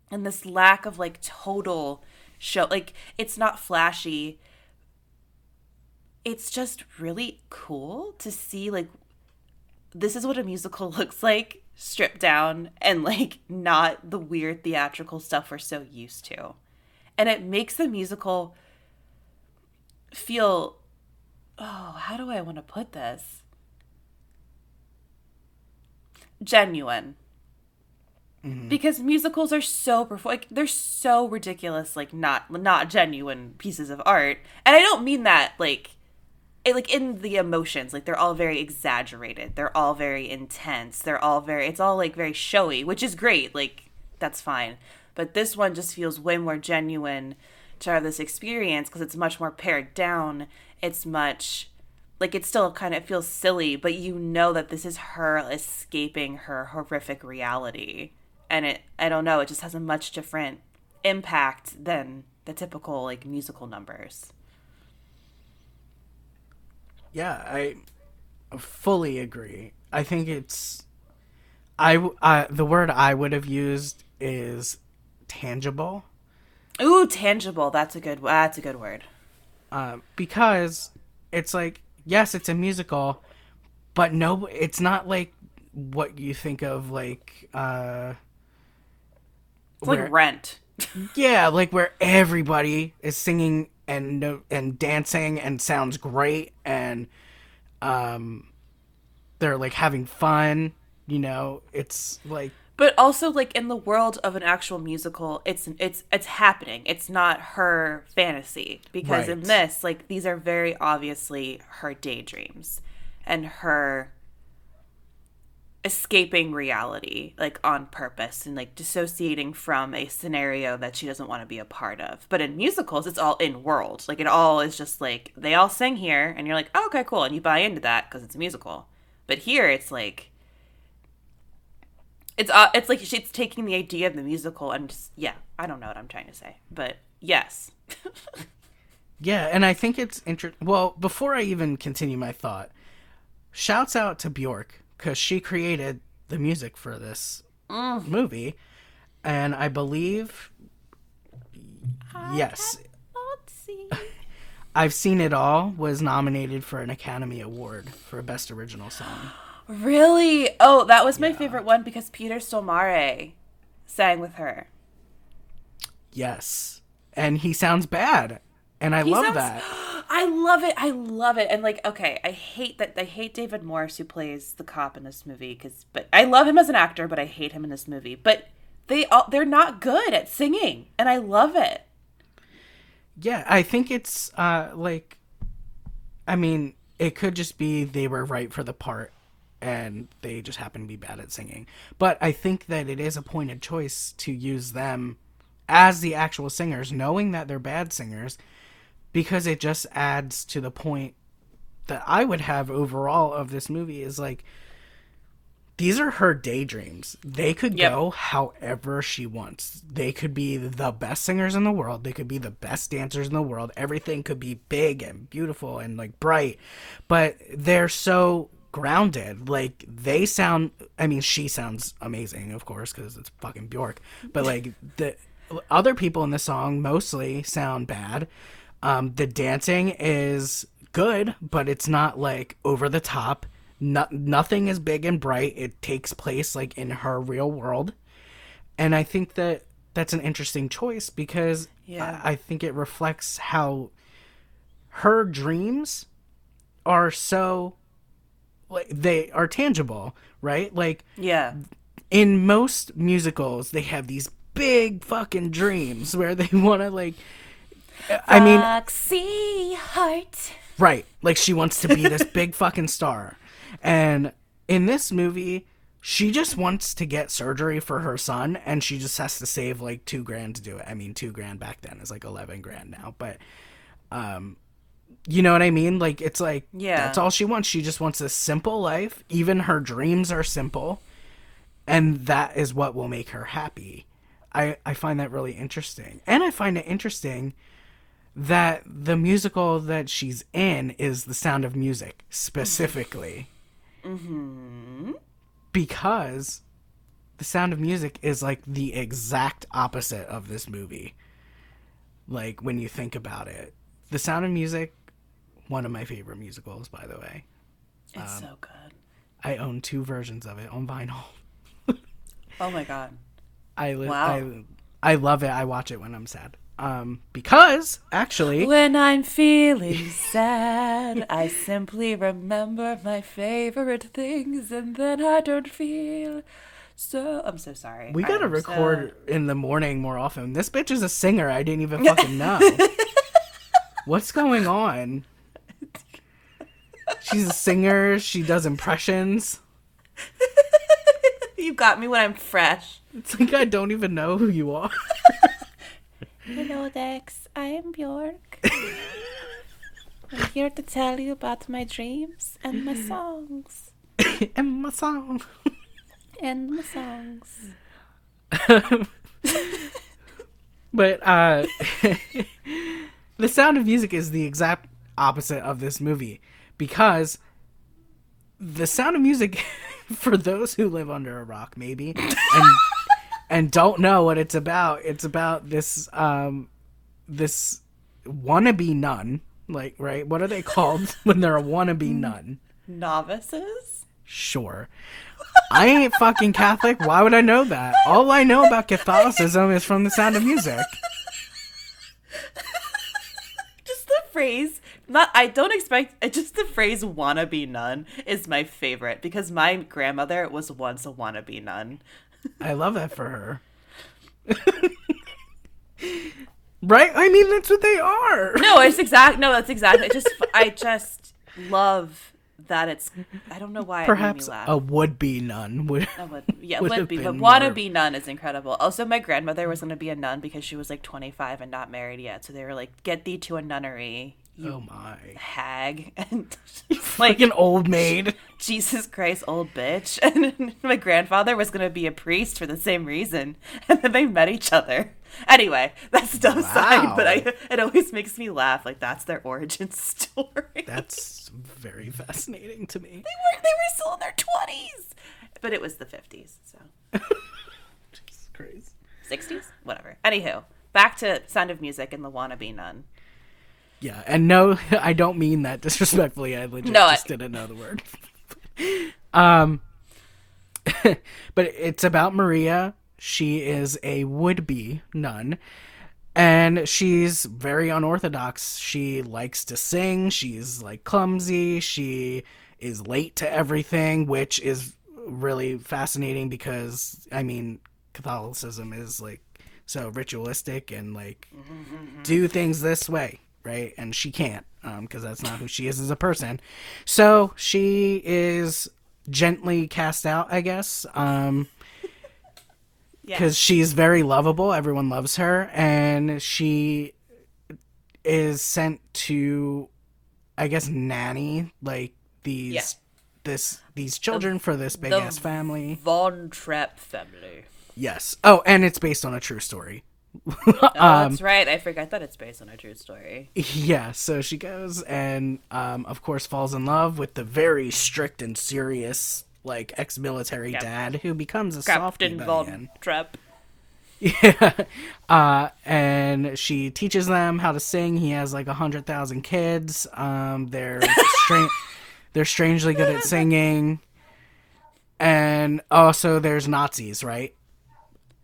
and this lack of like total show. Like it's not flashy. It's just really cool to see like this is what a musical looks like stripped down and like not the weird theatrical stuff we're so used to. And it makes the musical feel oh, how do I want to put this? Genuine Mm-hmm. Because musicals are so perf- like they're so ridiculous, like not not genuine pieces of art. And I don't mean that like it, like in the emotions, like they're all very exaggerated. They're all very intense. They're all very it's all like very showy, which is great. Like that's fine. But this one just feels way more genuine to have this experience because it's much more pared down. It's much like it still kind of feels silly, but you know that this is her escaping her horrific reality and it I don't know, it just has a much different impact than the typical like musical numbers. Yeah, I fully agree. I think it's I uh, the word I would have used is tangible. Ooh, tangible. That's a good. That's a good word. Uh, because it's like yes, it's a musical, but no, it's not like what you think of like uh it's where, like Rent. yeah, like where everybody is singing and and dancing and sounds great and um they're like having fun, you know. It's like but also like in the world of an actual musical it's it's it's happening it's not her fantasy because right. in this like these are very obviously her daydreams and her escaping reality like on purpose and like dissociating from a scenario that she doesn't want to be a part of. But in musicals it's all in world. Like it all is just like they all sing here and you're like oh, okay cool and you buy into that because it's a musical. But here it's like it's uh, it's like it's taking the idea of the musical and just yeah i don't know what i'm trying to say but yes. Yeah and i think it's interesting well before i even continue my thought shouts out to bjork because she created the music for this mm. movie, and I believe, I yes, I've seen it all. Was nominated for an Academy Award for Best Original Song. Really? Oh, that was my yeah. favorite one because Peter Stormare sang with her. Yes, and he sounds bad, and I he love sounds... that. I love it. I love it. And like, okay, I hate that. I hate David Morse who plays the cop in this movie because, but I love him as an actor, but I hate him in this movie. But they all they're not good at singing, and I love it. Yeah, I think it's uh like, I mean, it could just be they were right for the part and they just happen to be bad at singing. But I think that it is a pointed choice to use them as the actual singers, knowing that they're bad singers because it just adds to the point that I would have overall of this movie is like these are her daydreams. They could yep. go however she wants. They could be the best singers in the world. They could be the best dancers in the world. Everything could be big and beautiful and like bright. But they're so grounded. Like they sound. I mean, she sounds amazing, of course, because it's fucking Bjork. But like the other people in the song mostly sound bad. Um, the dancing is good, but it's not like over the top. No, nothing is big and bright. It takes place like in her real world, and I think that that's an interesting choice because Yeah. I, I think it reflects how her dreams are so like they are tangible, right? Like Yeah. in most musicals, they have these big fucking dreams where they want to like. I mean, Roxie Hart. Right. Like she wants to be this big fucking star. And in this movie, she just wants to get surgery for her son and she just has to save like 2 grand to do it. I mean, 2 grand back then is like 11 grand now, but um you know what I mean? Like it's like Yeah. that's all she wants. She just wants a simple life. Even her dreams are simple. And that is what will make her happy. I I find that really interesting. And I find it interesting that the musical that she's in is The Sound of Music specifically. Because The Sound of Music is like the exact opposite of this movie. Like when you think about it. The Sound of Music, one of my favorite musicals, by the way. It's Um, so good. I own two versions of it on vinyl. Oh my god. I li- Wow. I I love it. I watch it when I'm sad. Um, because actually, When I'm feeling sad, I simply remember my favorite things, and then I don't feel so. I'm so sorry. we gotta record in the morning more often. This bitch is a singer. I didn't even fucking know. What's going on? She's a singer. She does impressions. you got me when I'm fresh. It's like I don't even know who you are. Hello, Dex. I am Bjork. I'm here to tell you about my dreams and my songs. and my song. And my songs. But uh The Sound of Music is the exact opposite of this movie because The Sound of Music for those who live under a rock maybe and and don't know what it's about, it's about this um this wannabe nun, like right? What are they called when they're a wannabe nun? Novices? Sure. I ain't fucking Catholic. Why would I know that? All I know about Catholicism is from The Sound of Music. Just the phrase, not, I don't expect, just the phrase wannabe nun is my favorite because my grandmother was once a wannabe nun. I love that for her. right? I mean, that's what they are. No, it's exact. No, that's exactly. I just, I just love that it's. I don't know why Perhaps it made me laugh. a would-be nun would. Would- yeah, would would, be, but wannabe nun is incredible. Also, my grandmother was going to be a nun because she was like 25 and not married yet. So they were like, "Get thee to a nunnery, you Oh my! hag," and she's Like an old maid. Jesus Christ, old bitch. And my grandfather was going to be a priest for the same reason. And then they met each other. Anyway, that's dumb side, but I, it always makes me laugh. Like, that's their origin story. That's very fascinating to me. they, were, they were still in their 20s. But it was the 50s, so. Jesus Christ. 60s? Whatever. Anywho, back to Sound of Music and the Wannabe Nun. Yeah, and no, I don't mean that disrespectfully. I legit No, I- just didn't know the word. um, but it's about Maria. She is a would-be nun, and she's very unorthodox. She likes to sing. She's like clumsy. She is late to everything, which is really fascinating because I mean, Catholicism is like so ritualistic and like do things this way, right? And she can't because that's not who she is as a person. So she is gently cast out, I guess. Um, because she's very lovable. Everyone loves her, and she is sent to, I guess, nanny like these Yeah. this these children for this big the ass family. Von Trapp family. Yes. Oh, and it's based on a true story. Oh, that's right. I forgot that it's based on a true story. Yeah, so she goes and, um, of course, falls in love with the very strict and serious, like, ex military Yep. dad who becomes a Captain Von. Trapp. Yeah. Uh, and she teaches them how to sing. He has like a hundred thousand kids. Um, they're stra- they're strangely good at singing. And also, there's Nazis, right?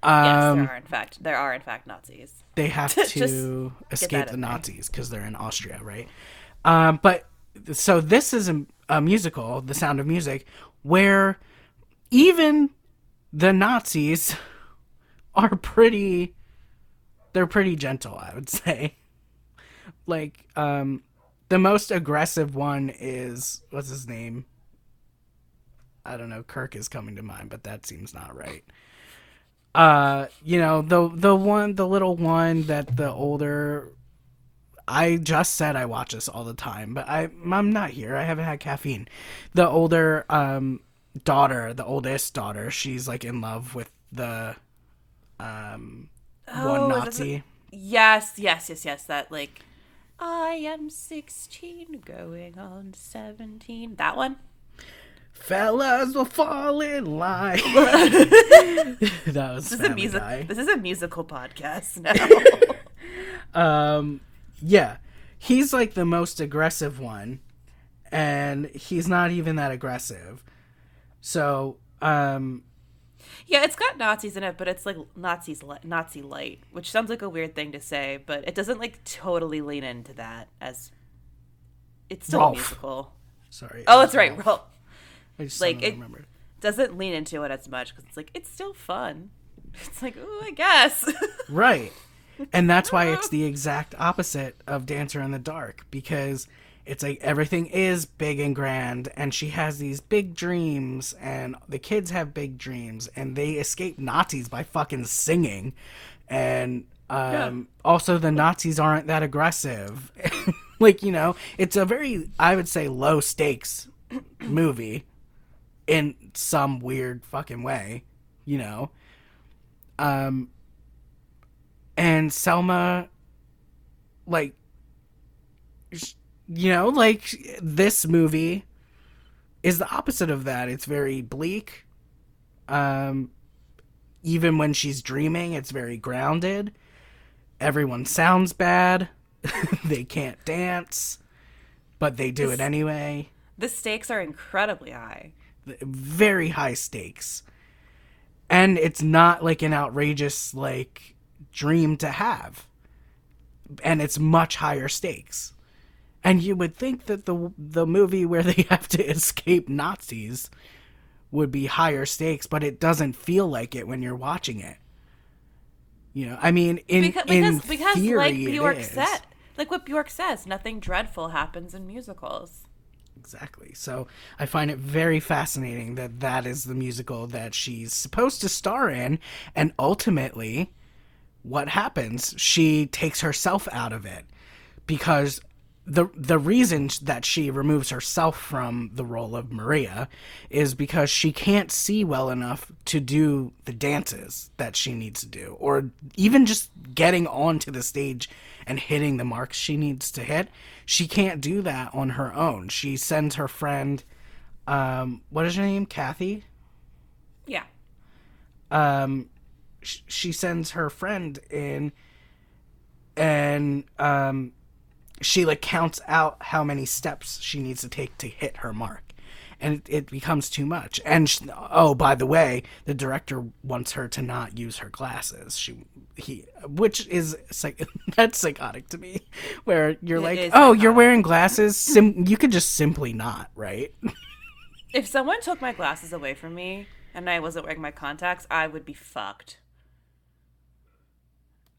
Yes, Um, there are in fact there are in fact Nazis. they have to escape the. Nazis because they're in Austria, right? Um, but so this is a, a musical, The Sound of Music, where even the Nazis are pretty. They're pretty gentle, I would say. Like, um, the most aggressive one is what's his name? I don't know. Kirk is coming to mind, but that seems not right uh you know the the one the little one that the older i just said i watch this all the time but i i'm not here i haven't had caffeine the older um daughter the oldest daughter she's like in love with the um Oh, one nazi Yes, yes, yes, yes. That like I am sixteen going on seventeen. That one? Fellas will fall in line that was This is a music this is a musical podcast now. um yeah he's like the most aggressive one and he's not even that aggressive so um yeah, it's got Nazis in it, but it's like Nazis li- Nazi light, which sounds like a weird thing to say, but it doesn't like totally lean into that as it's still Rolf. musical. sorry Oh, that's right. Well, I just like, it- remembered. doesn't lean into it as much because it's like it's still fun. It's like, oh, I guess. right and that's why it's the exact opposite of dancer in the dark because it's like everything is big and grand and she has these big dreams and the kids have big dreams and they escape nazis by fucking singing and um also the nazis aren't that aggressive like you know it's a very i would say low stakes movie in some weird fucking way you know? Um and Selma like you know like this movie is the opposite of that. It's very bleak. Um even when she's dreaming it's very grounded. Everyone sounds bad. They can't dance but they do it anyway. The stakes are incredibly high. Very high stakes. And it's not like an outrageous like dream to have. And it's much higher stakes. And you would think that the the movie where they have to escape nazis would be higher stakes but it doesn't feel like it when you're watching it. You know i mean in because in because, because theory like Bjork said, like what Bjork says, nothing dreadful happens in musicals. Exactly. So I find it very fascinating that that is the musical that she's supposed to star in, and ultimately, what happens? She takes herself out of it because the the reason that she removes herself from the role of Maria is because she can't see well enough to do the dances that she needs to do, or even just getting onto the stage and hitting the marks she needs to hit. She can't do that on her own. She sends her friend, um, what is her name, Kathy? Yeah. um sh- she sends her friend in and um she like counts out how many steps she needs to take to hit her mark and it, it becomes too much and sh- oh by the way the director wants her to not use her glasses she he which is psych- that's psychotic to me where you're It like oh you're wearing glasses Sim- you could just simply not right If someone took my glasses away from me and I wasn't wearing my contacts, I would be fucked.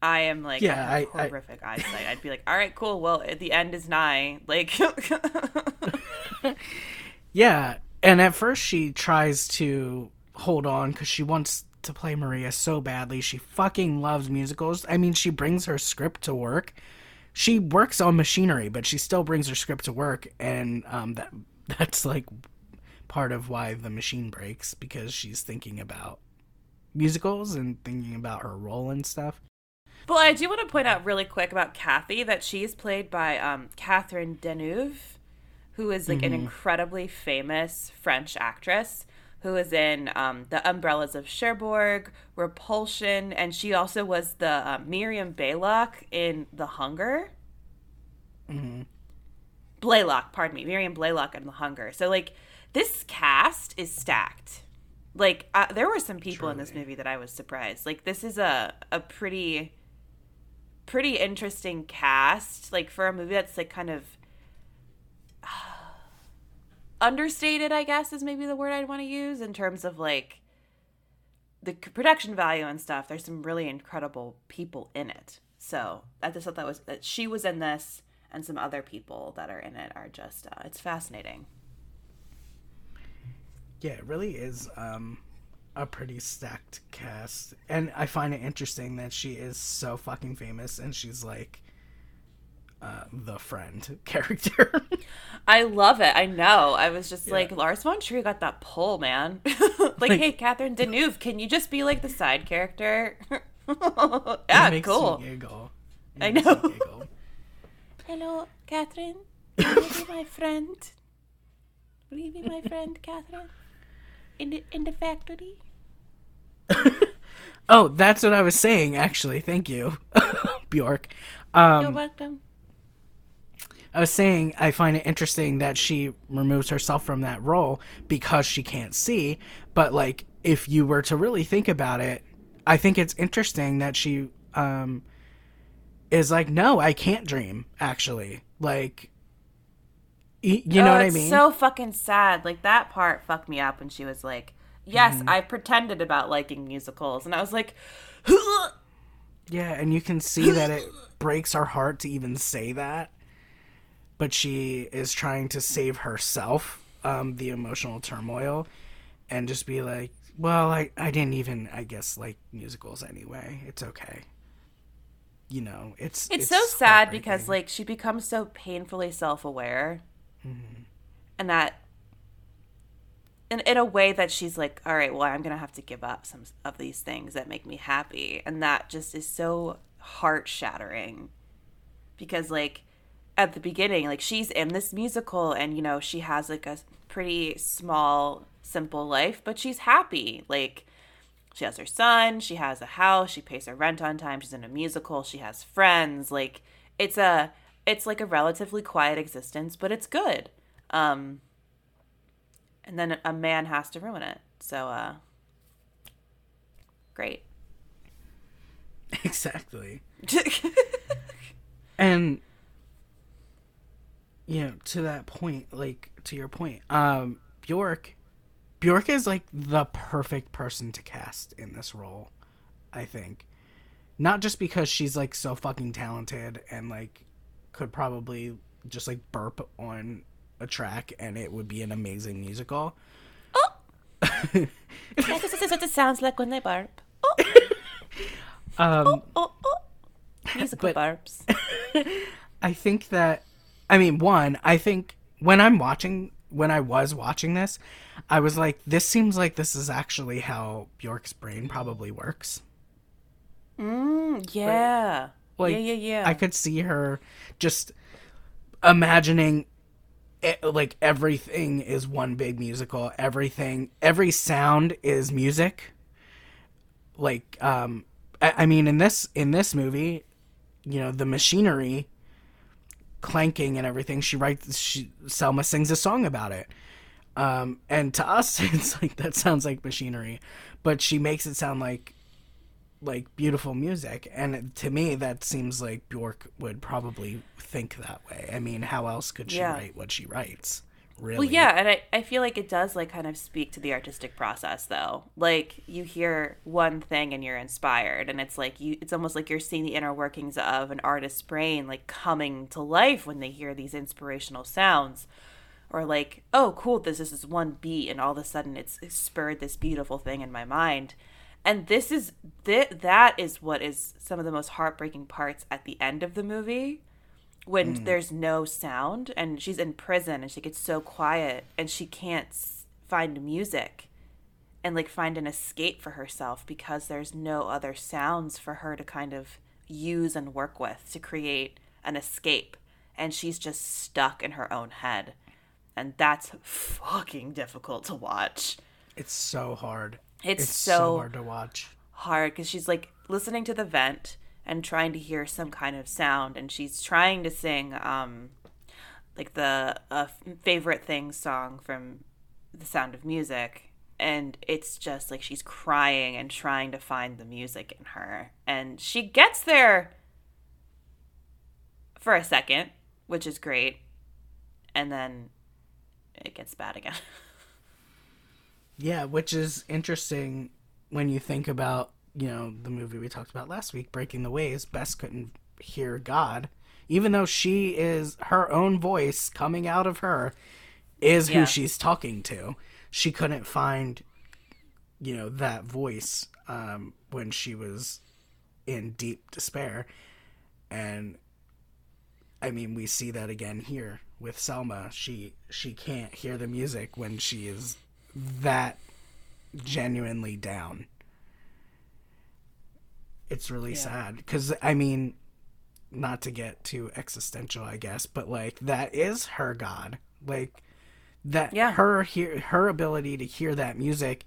I am like Yeah, I have I- I- horrific eyesight. I'd be like, all right, cool. Well, the end is nigh. Like, Yeah, and at first she tries to hold on because she wants to play Maria so badly. She fucking loves musicals. I mean, she brings her script to work. She works on machinery, but she still brings her script to work, and um, that that's like part of why the machine breaks because she's thinking about musicals and thinking about her role and stuff. But I do want to point out really quick about Kathy that she's played by um, Catherine Deneuve, who is like an incredibly famous French actress who is in um, The Umbrellas of Cherbourg, Repulsion, and she also was the uh, Miriam Baylock in The Hunger. Blaylock, pardon me, Miriam Blaylock in The Hunger. So like this cast is stacked. Like uh, there were some people in this movie that I was surprised. Like this is a a pretty pretty interesting cast like for a movie that's like kind of understated, I guess is maybe the word I'd want to use in terms of like the production value and stuff. There's some really incredible people in it. So I just thought that was that she was in this, and some other people that are in it are just uh, it's fascinating. Yeah, it really is um, a pretty stacked cast, and I find it interesting that she is so fucking famous, and she's like uh, the friend character. I love it. I know. I was just Yeah. like Lars von Trier got that pull, man. like, Like- hey, Catherine Deneuve, can you just be like the side character? It yeah, makes cool. me giggle. It I know. giggle. Hello, Catherine. Will you be my friend? Will you be my friend, Catherine? In the in the factory? Oh, that's what I was saying. Actually, thank you, Bjork. You're Um, welcome. I was saying I find it interesting that she removes herself from that role because she can't see. But like, if you were to really think about it, I think it's interesting that she um is like, no, I can't dream. Actually, like, you know Oh, what I it's mean? So fucking sad. Like that part fucked me up when she was like, "Yes, I pretended about liking musicals," and I was like, Yeah, and you can see that it breaks her heart to even say that. But she is trying to save herself, um, the emotional turmoil, and just be like, well, I, I didn't even, I guess, like musicals anyway. It's okay. You know, it's it's, so sad because like she becomes so painfully self-aware, Mm-hmm. and that. In, in a way that she's like, all right, well, I'm gonna have to give up some of these things that make me happy, and that just is so heart shattering. Because like, at the beginning, like she's in this musical, and you know she has like a pretty small, simple life, but she's happy. Like, she has her son, she has a house, she pays her rent on time, she's in a musical, she has friends. Like, it's a, it's like a relatively quiet existence, but it's good. Um, and then a man has to ruin it. So, uh, great. exactly. And you know, to that point, like to your point, um, Bjork, Bjork is like the perfect person to cast in this role. I think, not just because she's like so fucking talented and like could probably just like burp on a track and it would be an amazing musical. Yes, this is what it sounds like when they barb. Um, Oh, oh. Musical But- barbs. I think that I mean one, I think when I'm watching when I was watching this, I was like this seems like this is actually how Bjork's brain probably works. Mm, yeah. Like yeah, yeah, yeah. I could see her just imagining it, like everything is one big musical, everything every sound is music. Like um I, I mean in this in this movie, you know, the machinery clanking and everything, she writes she Selma sings a song about it. Um and to us it's like that sounds like machinery, but she makes it sound like like beautiful music and to me that seems like Bjork would probably think that way. I mean, how else could she Yeah. write what she writes? Really? Well, yeah, and I, I feel like it does like kind of speak to the artistic process though. Like you hear one thing and you're inspired and it's like you it's almost like you're seeing the inner workings of an artist's brain like coming to life when they hear these inspirational sounds. Or like, oh cool, this, this is one beat and all of a sudden it's, it's spurred this beautiful thing in my mind. And this is th- that is what is some of the most heartbreaking parts at the end of the movie when mm. there's no sound and she's in prison and she gets so quiet and she can't s- find music and like find an escape for herself because there's no other sounds for her to kind of use and work with to create an escape and she's just stuck in her own head and that's fucking difficult to watch It's so hard. It's so- hard to watch. hard because she's like listening to the vent and trying to hear some kind of sound and she's trying to sing um like the uh, favorite thing song from the sound of music and it's just like she's crying and trying to find the music in her and she gets there for a second which is great and then it gets bad again. Yeah, which is interesting when you think about, you know, the movie we talked about last week, Breaking the Waves. Bess couldn't hear God, even though she is her own voice coming out of her is who Yeah. she's talking to. She couldn't find, you know, that voice um, when she was in deep despair. And I mean, we see that again here with Selma. She she can't hear the music when she is that genuinely down. It's really Yeah. sad because I mean, not to get too existential, I guess, but like that is her god. Like that Yeah. her hear her ability to hear that music,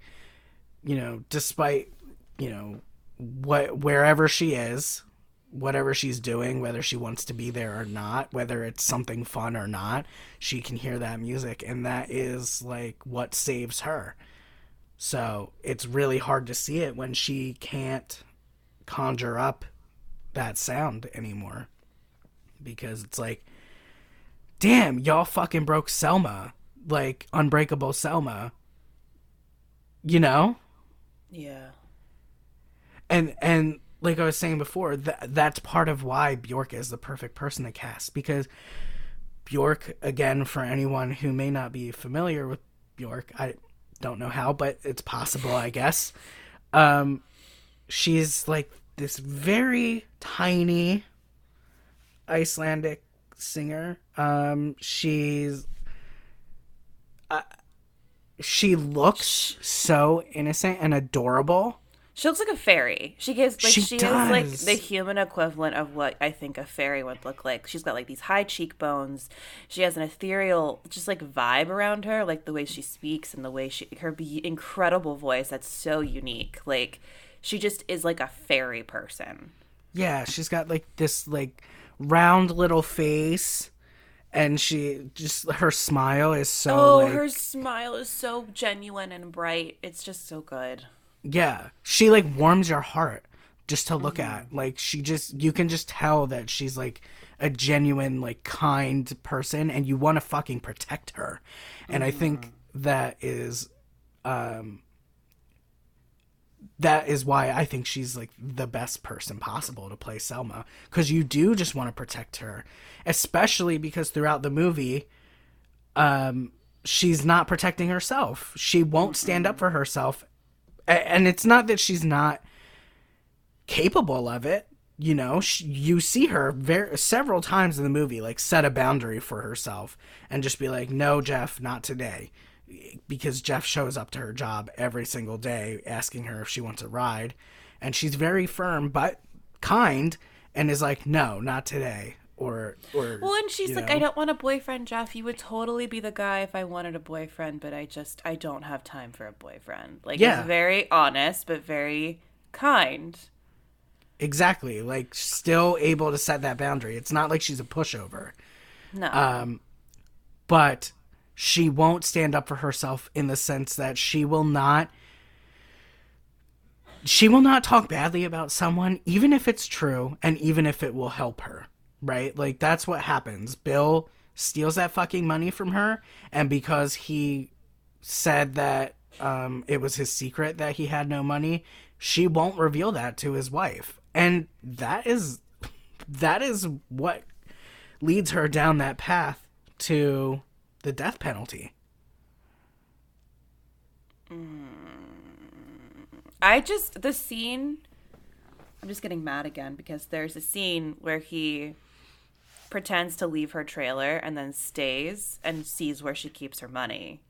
you know, despite you know what wherever she is, whatever she's doing, whether she wants to be there or not, whether it's something fun or not, she can hear that music and that is like what saves her. So, it's really hard to see it when she can't conjure up that sound anymore. Because it's like damn, y'all fucking broke Selma, like unbreakable Selma. You know? yeah and and like I was saying before, that that's part of why Bjork is the perfect person to cast because Bjork, again, for anyone who may not be familiar with Bjork, I don't know how, but it's possible, I guess. Um, she's like this very tiny Icelandic singer. Um, she's uh, she looks so innocent and adorable. She looks like a fairy. She gives like She she, is like the human equivalent of what I think a fairy would look like. She's got like these high cheekbones. She has an ethereal just like vibe around her, like the way she speaks and the way she her be- incredible voice that's so unique. Like she just is like a fairy person. Yeah, she's got like this like round little face and she just her smile is so Oh, like her smile is so genuine and bright. It's just so good. yeah, she like warms your heart just to look at. Like she just you can just tell that she's like a genuine like kind person and you want to fucking protect her. And I think that is um that is why I think she's like the best person possible to play Selma because you do just want to protect her, especially because throughout the movie, um, she's not protecting herself. She won't stand up for herself, and it's not that she's not capable of it. You know, sh you see her very several times in the movie, like set a boundary for herself and just be like, "No, Jeff, not today." Because Jeff shows up to her job every single day asking her if she wants a ride. And she's very firm but kind and is like, no, not today. Or, or Well, and she's like, know. I don't want a boyfriend, Jeff. You would totally be the guy if I wanted a boyfriend, but I just, I don't have time for a boyfriend. Like, Yeah. very honest, but very kind. exactly like still able to set that boundary. It's not like she's a pushover, No. um, but she won't stand up for herself in the sense that she will not she will not talk badly about someone even if it's true and even if it will help her right? Like that's what happens. Bill steals that fucking money from her and because he said that um, it was his secret that he had no money she won't reveal that to his wife. And that is that is what leads her down that path to the death penalty mm, I just the scene. I'm just getting mad again because there's a scene where he pretends to leave her trailer and then stays and sees where she keeps her money.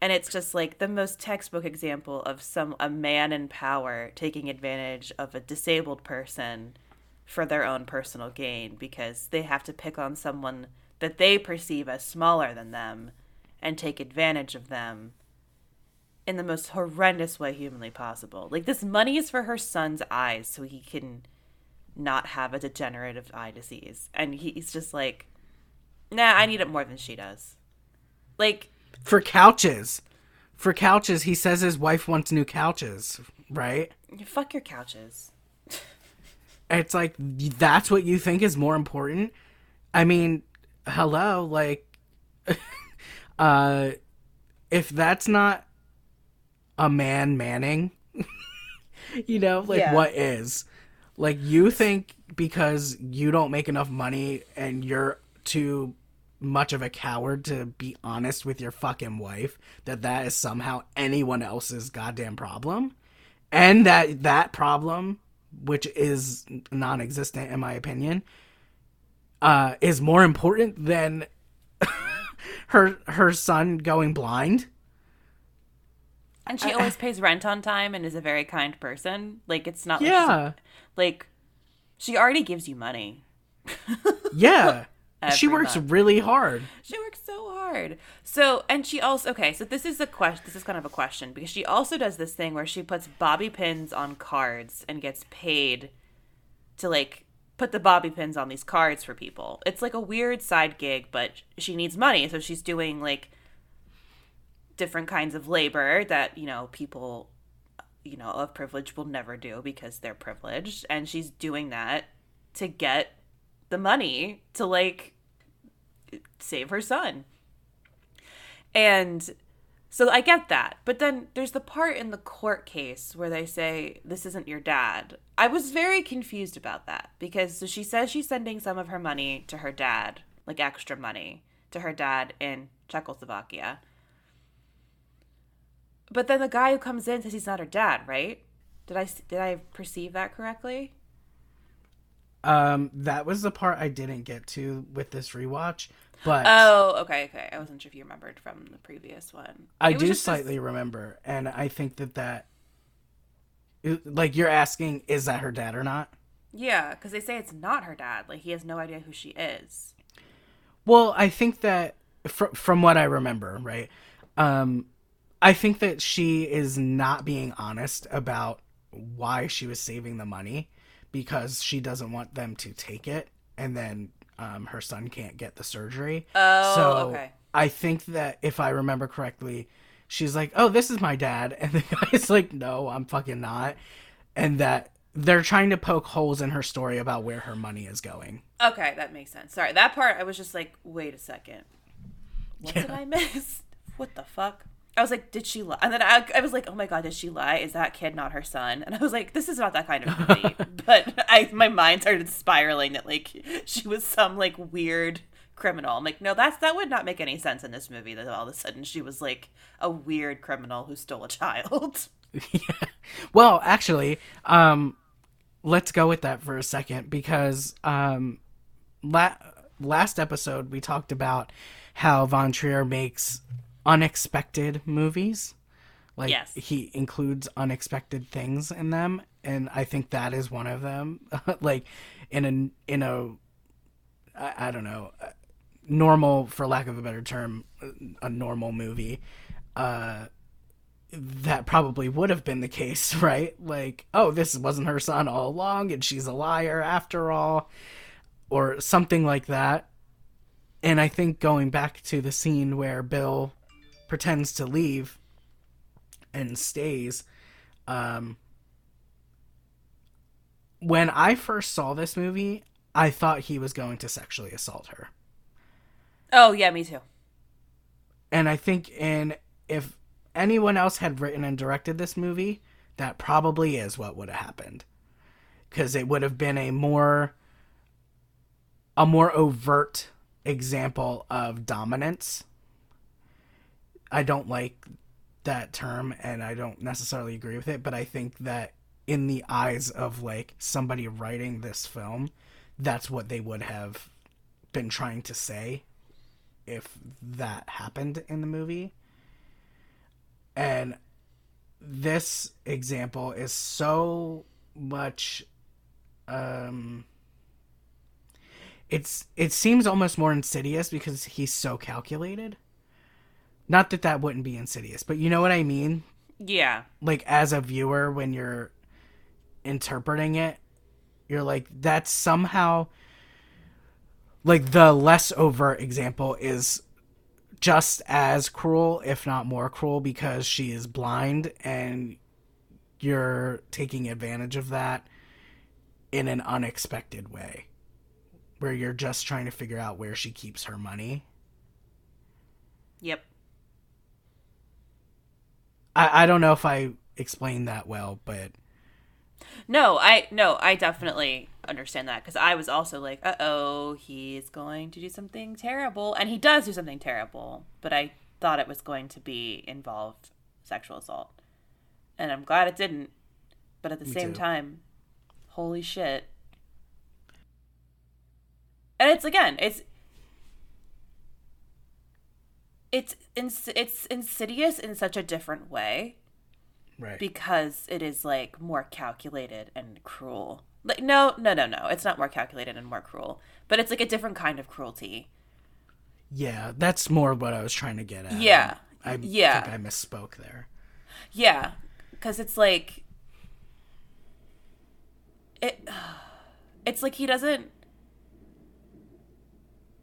And it's just like the most textbook example of some a man in power taking advantage of a disabled person for their own personal gain because they have to pick on someone that they perceive as smaller than them and take advantage of them in the most horrendous way humanly possible. Like this money is for her son's eyes so he can not have a degenerative eye disease. And he's just like, nah, I need it more than she does. Like for couches. For couches, he says his wife wants new couches, right? Fuck your couches. it's like that's what you think is more important. I mean, hello, like uh if that's not a man manning you know like yeah. what is like you think because you don't make enough money and you're too much of a coward to be honest with your fucking wife that that is somehow anyone else's goddamn problem and that that problem which is non-existent in my opinion uh is more important than her her son going blind and she I, always pays rent on time and is a very kind person. Like it's not like yeah. like she already gives you money. yeah. she works month. really hard. She works so hard. So, and she also okay. So this is a question. This is kind of a question because she also does this thing where she puts bobby pins on cards and gets paid to like put the bobby pins on these cards for people. It's like a weird side gig, but she needs money, so she's doing like different kinds of labor that you know people you know of privilege will never do because they're privileged and she's doing that to get the money to like save her son and so i get that but then there's the part in the court case where they say this isn't your dad i was very confused about that because so she says she's sending some of her money to her dad like extra money to her dad in czechoslovakia but then the guy who comes in says he's not her dad, right? Did I did I perceive that correctly? Um, that was the part I didn't get to with this rewatch. But oh, okay, okay. I wasn't sure if you remembered from the previous one. I do slightly this... remember, and I think that that, like, you're asking, is that her dad or not? Yeah, because they say it's not her dad. Like, he has no idea who she is. Well, I think that fr- from what I remember, right? Um, I think that she is not being honest about why she was saving the money because she doesn't want them to take it and then um, her son can't get the surgery. Oh, so okay. I think that if I remember correctly, she's like, "Oh, this is my dad," and the guy's like, "No, I'm fucking not," and that they're trying to poke holes in her story about where her money is going. Okay, that makes sense. Sorry, that part I was just like, "Wait a second, what yeah. did I miss? What the fuck?" I was like, did she lie? And then I, I was like, oh my god, did she lie? Is that kid not her son? And I was like, this is not that kind of movie. but I, my mind started spiraling that like she was some like weird criminal. I'm like, no, that's that would not make any sense in this movie. That all of a sudden she was like a weird criminal who stole a child. yeah. Well, actually, um, let's go with that for a second because um, la- last episode we talked about how Von Trier makes unexpected movies. Like yes. he includes unexpected things in them, and I think that is one of them. like in a in a I, I don't know normal for lack of a better term a normal movie uh that probably would have been the case right like oh this wasn't her son all along and she's a liar after all or something like that and i think going back to the scene where bill pretends to leave and stays. Um, when I first saw this movie, I thought he was going to sexually assault her. Oh yeah, me too. And I think in if anyone else had written and directed this movie, that probably is what would have happened. Cuz it would have been a more a more overt example of dominance I don't like that term and I don't necessarily agree with it, but I think that in the eyes of like somebody writing this film, that's what they would have been trying to say if that happened in the movie. And this example is so much um it's it seems almost more insidious because he's so calculated. Not that that wouldn't be insidious, but you know what I mean? Yeah. Like as a viewer when you're interpreting it, you're like that's somehow like the less overt example is just as cruel, if not more cruel, because she is blind and you're taking advantage of that in an unexpected way. Where you're just trying to figure out where she keeps her money. Yep. I, I don't know if I explained that well, but No, I no, I definitely understand that because I was also like, uh oh, he's going to do something terrible, and he does do something terrible. But I thought it was going to be involved sexual assault, and I'm glad it didn't. But at the Me same too. time, holy shit! And it's again, it's it's ins- it's insidious in such a different way right. because it is like more calculated and cruel. Like no, no, no, no. It's not more calculated and more cruel, but it's like a different kind of cruelty. yeah, that's more what I was trying to get at. Yeah. I Yeah. think I misspoke there. Yeah, because it's like it. It's like he doesn't.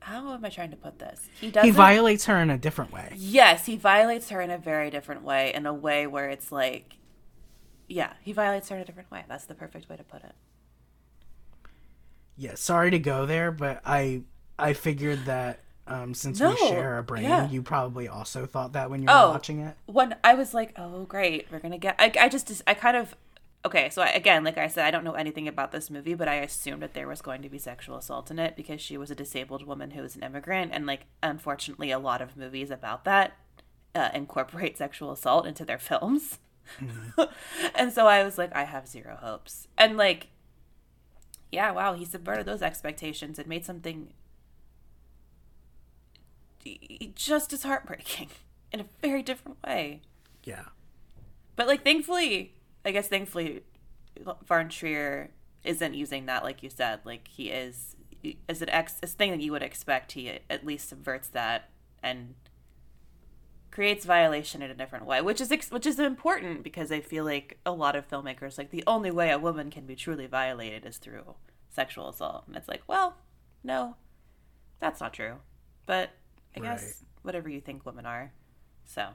How am I trying to put this? He doesn't. He violates her in a different way. yes, he violates her in a very different way, in a way where it's like, yeah, he violates her in a different way. That's the perfect way to put it. Yeah, sorry to go there, but I I figured that um, since No, we share a brain, yeah. you probably also thought that when you were Oh. watching it. when I was like, oh great, we're gonna get. I, I just I kind of okay. So I, again, like I said, I don't know anything about this movie, but I assumed that there was going to be sexual assault in it because she was a disabled woman who was an immigrant, and like unfortunately, a lot of movies about that uh, incorporate sexual assault into their films. and so I was like, I have zero hopes, and like. Yeah, wow, he subverted those expectations and made something just as heartbreaking in a very different way. Yeah. But like, thankfully, I guess thankfully, Von Trier isn't using that like you said. Like he is as an ex, as thing that you would expect. He at least subverts that and creates violation in a different way, which is ex- which is important because I feel like a lot of filmmakers like the only way a woman can be truly violated is through sexual assault, and it's like, well, no, that's not true. But I guess whatever you think women are. So,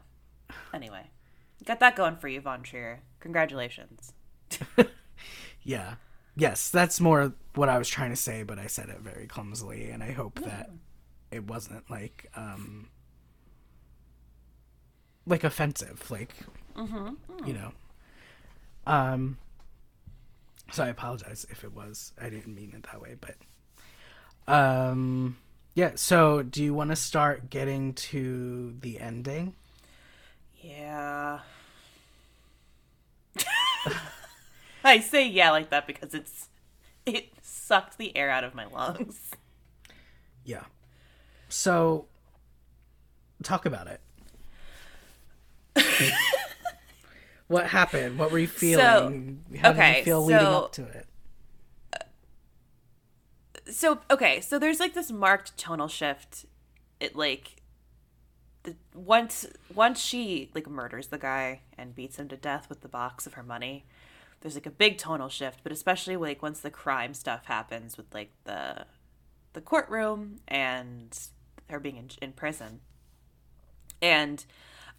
anyway, got that going for you, Von Trier. Congratulations. Yeah. Yes, that's more what I was trying to say, but I said it very clumsily, and I hope that it wasn't like um like offensive, like you know. Um so I apologize if it was. I didn't mean it that way, but um yeah, so do you want to start getting to the ending? Yeah. I say yeah like that because it's it sucked the air out of my lungs. Yeah. So talk about it. what happened? What were you feeling? How did you feel leading so- up to it? so okay so there's like this marked tonal shift it like the once once she like murders the guy and beats him to death with the box of her money there's like a big tonal shift but especially like once the crime stuff happens with like the the courtroom and her being in, in prison and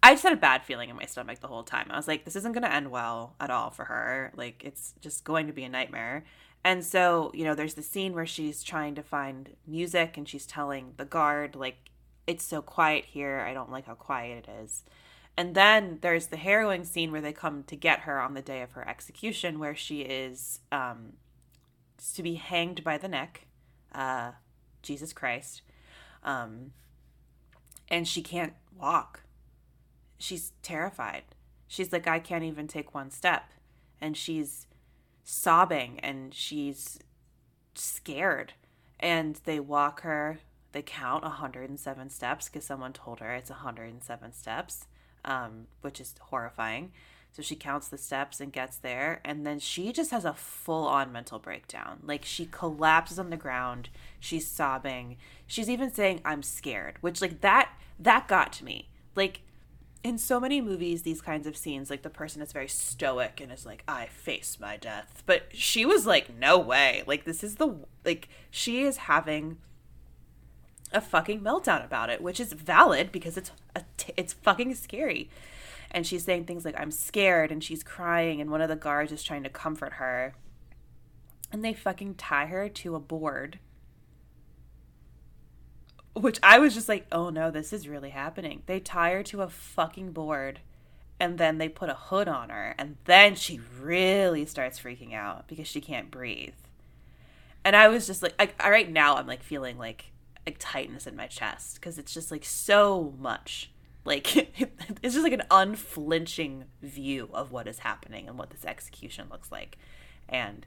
I just had a bad feeling in my stomach the whole time. I was like, this isn't going to end well at all for her. Like, it's just going to be a nightmare. And so, you know, there's the scene where she's trying to find music and she's telling the guard, like, it's so quiet here. I don't like how quiet it is. And then there's the harrowing scene where they come to get her on the day of her execution, where she is um, to be hanged by the neck. Uh, Jesus Christ. Um, and she can't walk she's terrified. She's like, I can't even take one step. And she's sobbing and she's scared. And they walk her, they count 107 steps because someone told her it's 107 steps, um, which is horrifying. So she counts the steps and gets there. And then she just has a full on mental breakdown. Like she collapses on the ground. She's sobbing. She's even saying, I'm scared, which, like, that, that got to me. Like, in so many movies, these kinds of scenes, like the person is very stoic and is like, I face my death. But she was like, no way. Like, this is the, like, she is having a fucking meltdown about it, which is valid because it's, t- it's fucking scary. And she's saying things like, I'm scared, and she's crying, and one of the guards is trying to comfort her. And they fucking tie her to a board which I was just like, oh no, this is really happening. They tie her to a fucking board and then they put a hood on her and then she really starts freaking out because she can't breathe. And I was just like, I, right now I'm like feeling like like tightness in my chest because it's just like so much. Like it's just like an unflinching view of what is happening and what this execution looks like. And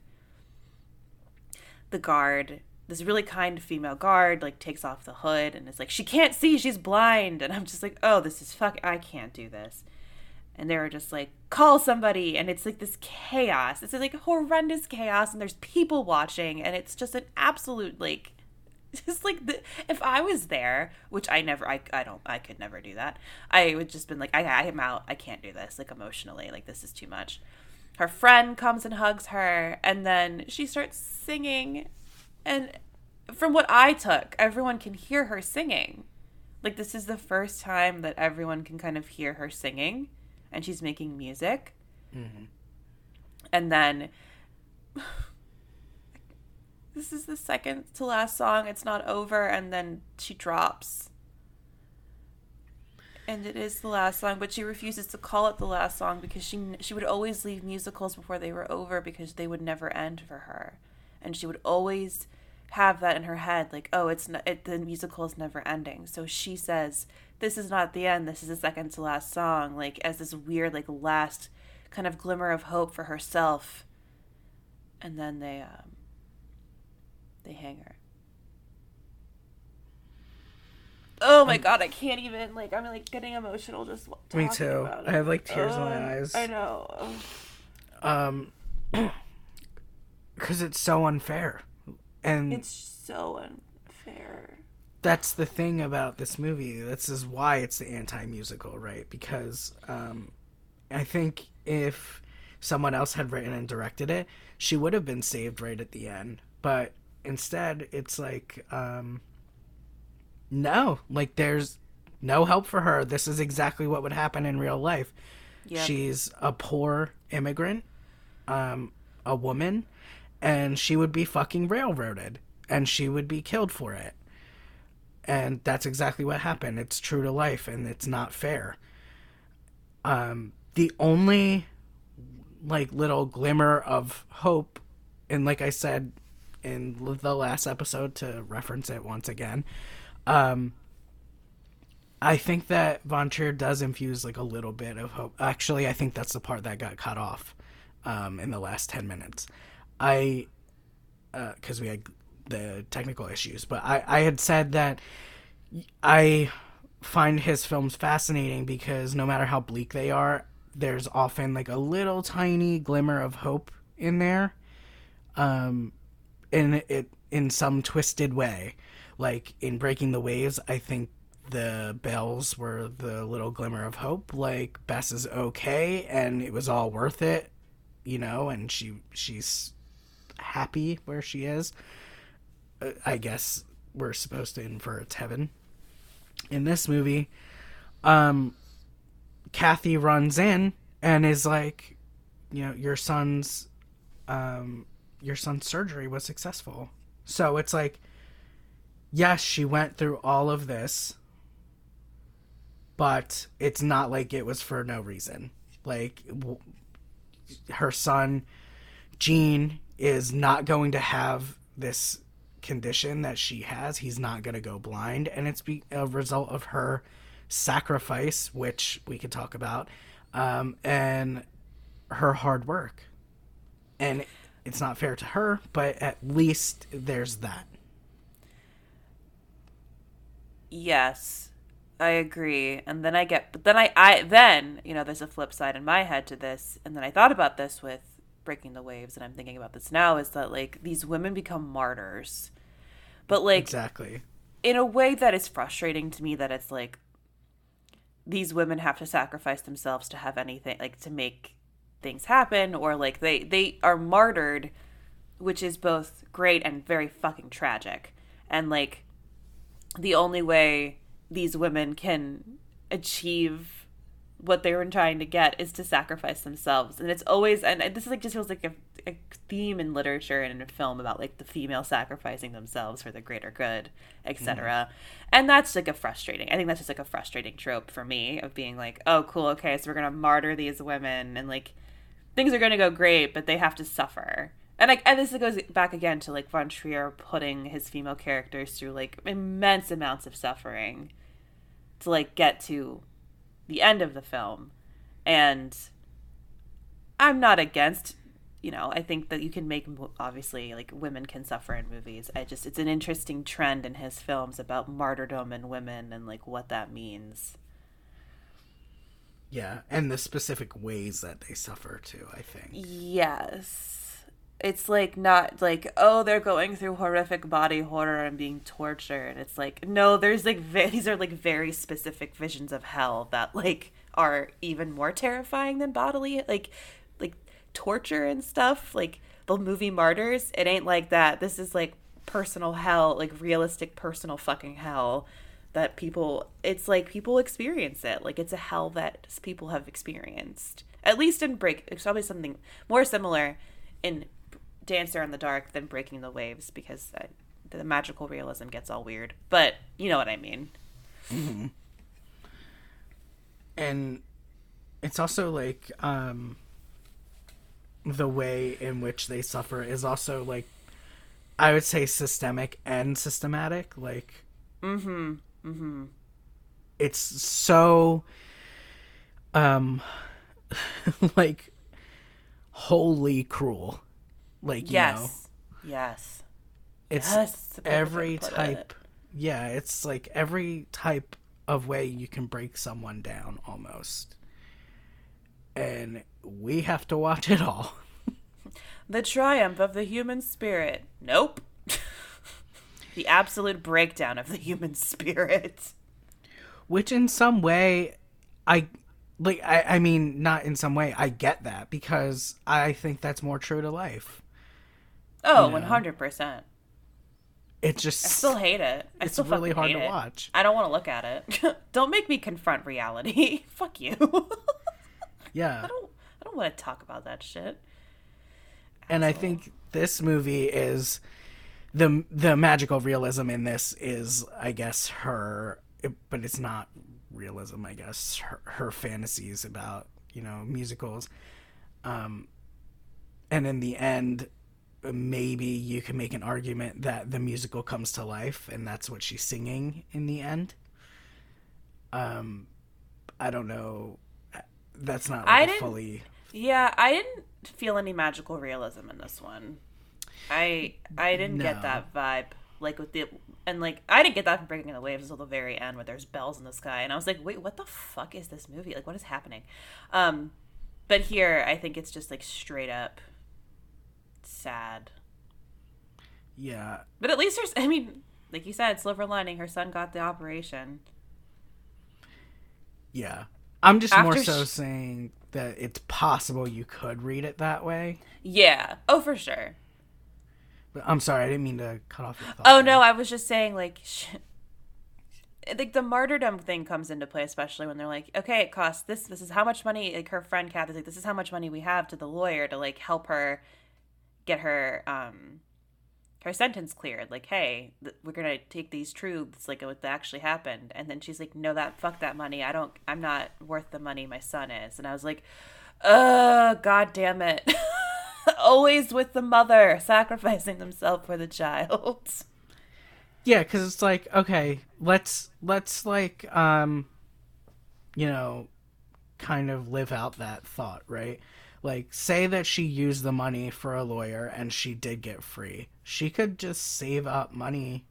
the guard this really kind female guard like takes off the hood and is like she can't see she's blind and i'm just like oh this is fuck i can't do this and they were just like call somebody and it's like this chaos it's like horrendous chaos and there's people watching and it's just an absolute like just like the, if i was there which i never I, I don't i could never do that i would just been like I, I am out i can't do this like emotionally like this is too much her friend comes and hugs her and then she starts singing and from what I took, everyone can hear her singing. Like this is the first time that everyone can kind of hear her singing, and she's making music. Mm-hmm. And then this is the second to last song. It's not over, and then she drops. And it is the last song, but she refuses to call it the last song because she she would always leave musicals before they were over because they would never end for her, and she would always have that in her head like oh it's not it, the musical is never ending so she says this is not the end this is the second to last song like as this weird like last kind of glimmer of hope for herself and then they um they hang her oh my god i can't even like i'm like getting emotional just me too i have like tears in my eyes i know um because it's so unfair and it's so unfair. That's the thing about this movie. This is why it's the anti-musical, right? Because um, I think if someone else had written and directed it, she would have been saved right at the end. But instead, it's like, um, no, like there's no help for her. This is exactly what would happen in real life. Yep. She's a poor immigrant, um, a woman and she would be fucking railroaded and she would be killed for it. And that's exactly what happened. It's true to life and it's not fair. Um, the only like little glimmer of hope, and like I said in the last episode to reference it once again, um, I think that Von Trier does infuse like a little bit of hope. Actually, I think that's the part that got cut off um, in the last 10 minutes. I, because uh, we had the technical issues, but I, I had said that I find his films fascinating because no matter how bleak they are, there's often like a little tiny glimmer of hope in there. Um, in it in some twisted way, like in Breaking the Waves, I think the bells were the little glimmer of hope. Like Bess is okay, and it was all worth it, you know. And she she's happy where she is. Uh, I guess we're supposed to infer it's heaven. In this movie, um, Kathy runs in and is like, you know, your son's, um, your son's surgery was successful. So it's like, yes, she went through all of this, but it's not like it was for no reason. Like, w- her son, Gene, is not going to have this condition that she has. He's not going to go blind. And it's be- a result of her sacrifice, which we could talk about, um, and her hard work. And it's not fair to her, but at least there's that. Yes. I agree. And then I get, but then I, I, then, you know, there's a flip side in my head to this. And then I thought about this with Breaking the Waves, and I'm thinking about this now is that, like, these women become martyrs. But, like, exactly. in a way that is frustrating to me that it's like, these women have to sacrifice themselves to have anything, like, to make things happen, or, like, they, they are martyred, which is both great and very fucking tragic. And, like, the only way these women can achieve what they were trying to get is to sacrifice themselves. And it's always and this is like just feels like a, a theme in literature and in a film about like the female sacrificing themselves for the greater good etc hmm. and that's like a frustrating i think that's just like a frustrating trope for me of being like oh cool okay so we're gonna martyr these women and like things are gonna go great but they have to suffer. And like and this goes back again to like von trier putting his female characters through like immense amounts of suffering to like get to the end of the film. And i'm not against you know i think that you can make obviously like women can suffer in movies. I just it's an interesting trend in his films about martyrdom and women and like what that means Yeah, and the specific ways that they suffer too, I think. yes. It's like not like oh they're going through horrific body horror and being tortured. It's like no there's like these are like very specific visions of hell that like are even more terrifying than bodily like like torture and stuff. Like the movie martyrs it ain't like that. This is like personal hell like realistic personal fucking hell that people it's like people experience it like it's a hell that people have experienced at least in break it's probably something more similar in Dancer in the Dark than Breaking the Waves because the magical realism gets all weird. But you know what I mean. and it's also like um the way in which they suffer is also like i would say systemic and systematic like Mm-hmm. Mm-hmm. it's so um like wholly cruel like you know Yes. Yes. it's Yes, that's a perfect way every put it. type yeah it's like every type of way you can break someone down almost and we have to watch it all The triumph of the human spirit. Nope. The absolute breakdown of the human spirit. which in some way i like I, I mean not in some way i get that because i think that's more true to life Oh, You know. 100%. It just I still hate it. I it's really hard to it. watch I don't want to look at it. don't make me confront reality. Fuck you. yeah. I don't I don't want to talk about that shit. and i think this movie is the the magical realism in this is i guess her but it's not realism i guess. Her, her fantasies about you know musicals. Um and in the end maybe you can make an argument that the musical comes to life and that's what she's singing in the end. Um i don't know. That's not like didn't- fully Yeah, I didn't feel any magical realism in this one. I I didn't No. get that vibe. Like with the and like I didn't get that from Breaking the Waves until the very end where there's bells in the sky and I was like, wait, what the fuck is this movie? Like what is happening? Um but here I think it's just like straight up sad. yeah But at least there's I mean, like you said, silver lining, her son got the operation. Yeah. I'm just more so sh- saying that it's possible you could read it that way. Yeah. Oh, for sure. But I'm sorry, I didn't mean to cut off your thought. Oh no, I was just saying like sh- like the martyrdom thing comes into play especially when they're like, okay, it costs this this is how much money like her friend Kathy's like this is how much money we have to the lawyer to like help her get her um her sentence cleared. Like, hey, th- we're gonna take these truths like what actually happened, and then she's like, no, that fuck that money. I don't. I'm not worth the money my son is. And I was like, uh, god damn it. Always with the mother sacrificing themselves for the child. Yeah, cuz it's like, okay, let's let's like um you know, kind of live out that thought, right? Like say that she used the money for a lawyer and she did get free. She could just save up money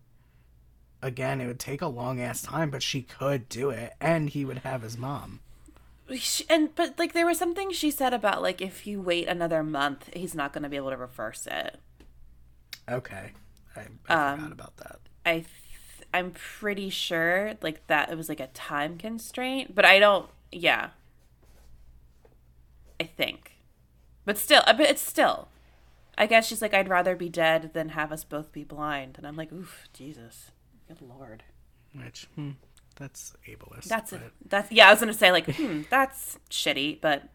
again, it would take a long ass time, but she could do it, and he would have his mom. She, and but like there was something she said about like if you wait another month, he's not going to be able to reverse it. Okay, I, I forgot about that. I th- I'm pretty sure like that it was like a time constraint, but I don't. Yeah, I think, but still, but it's still. I guess she's like, I'd rather be dead than have us both be blind, and I'm like, oof, Jesus, good lord. Which, hmm, that's ableist. That's it. That's yeah. I was gonna say like, hmm, that's shitty, but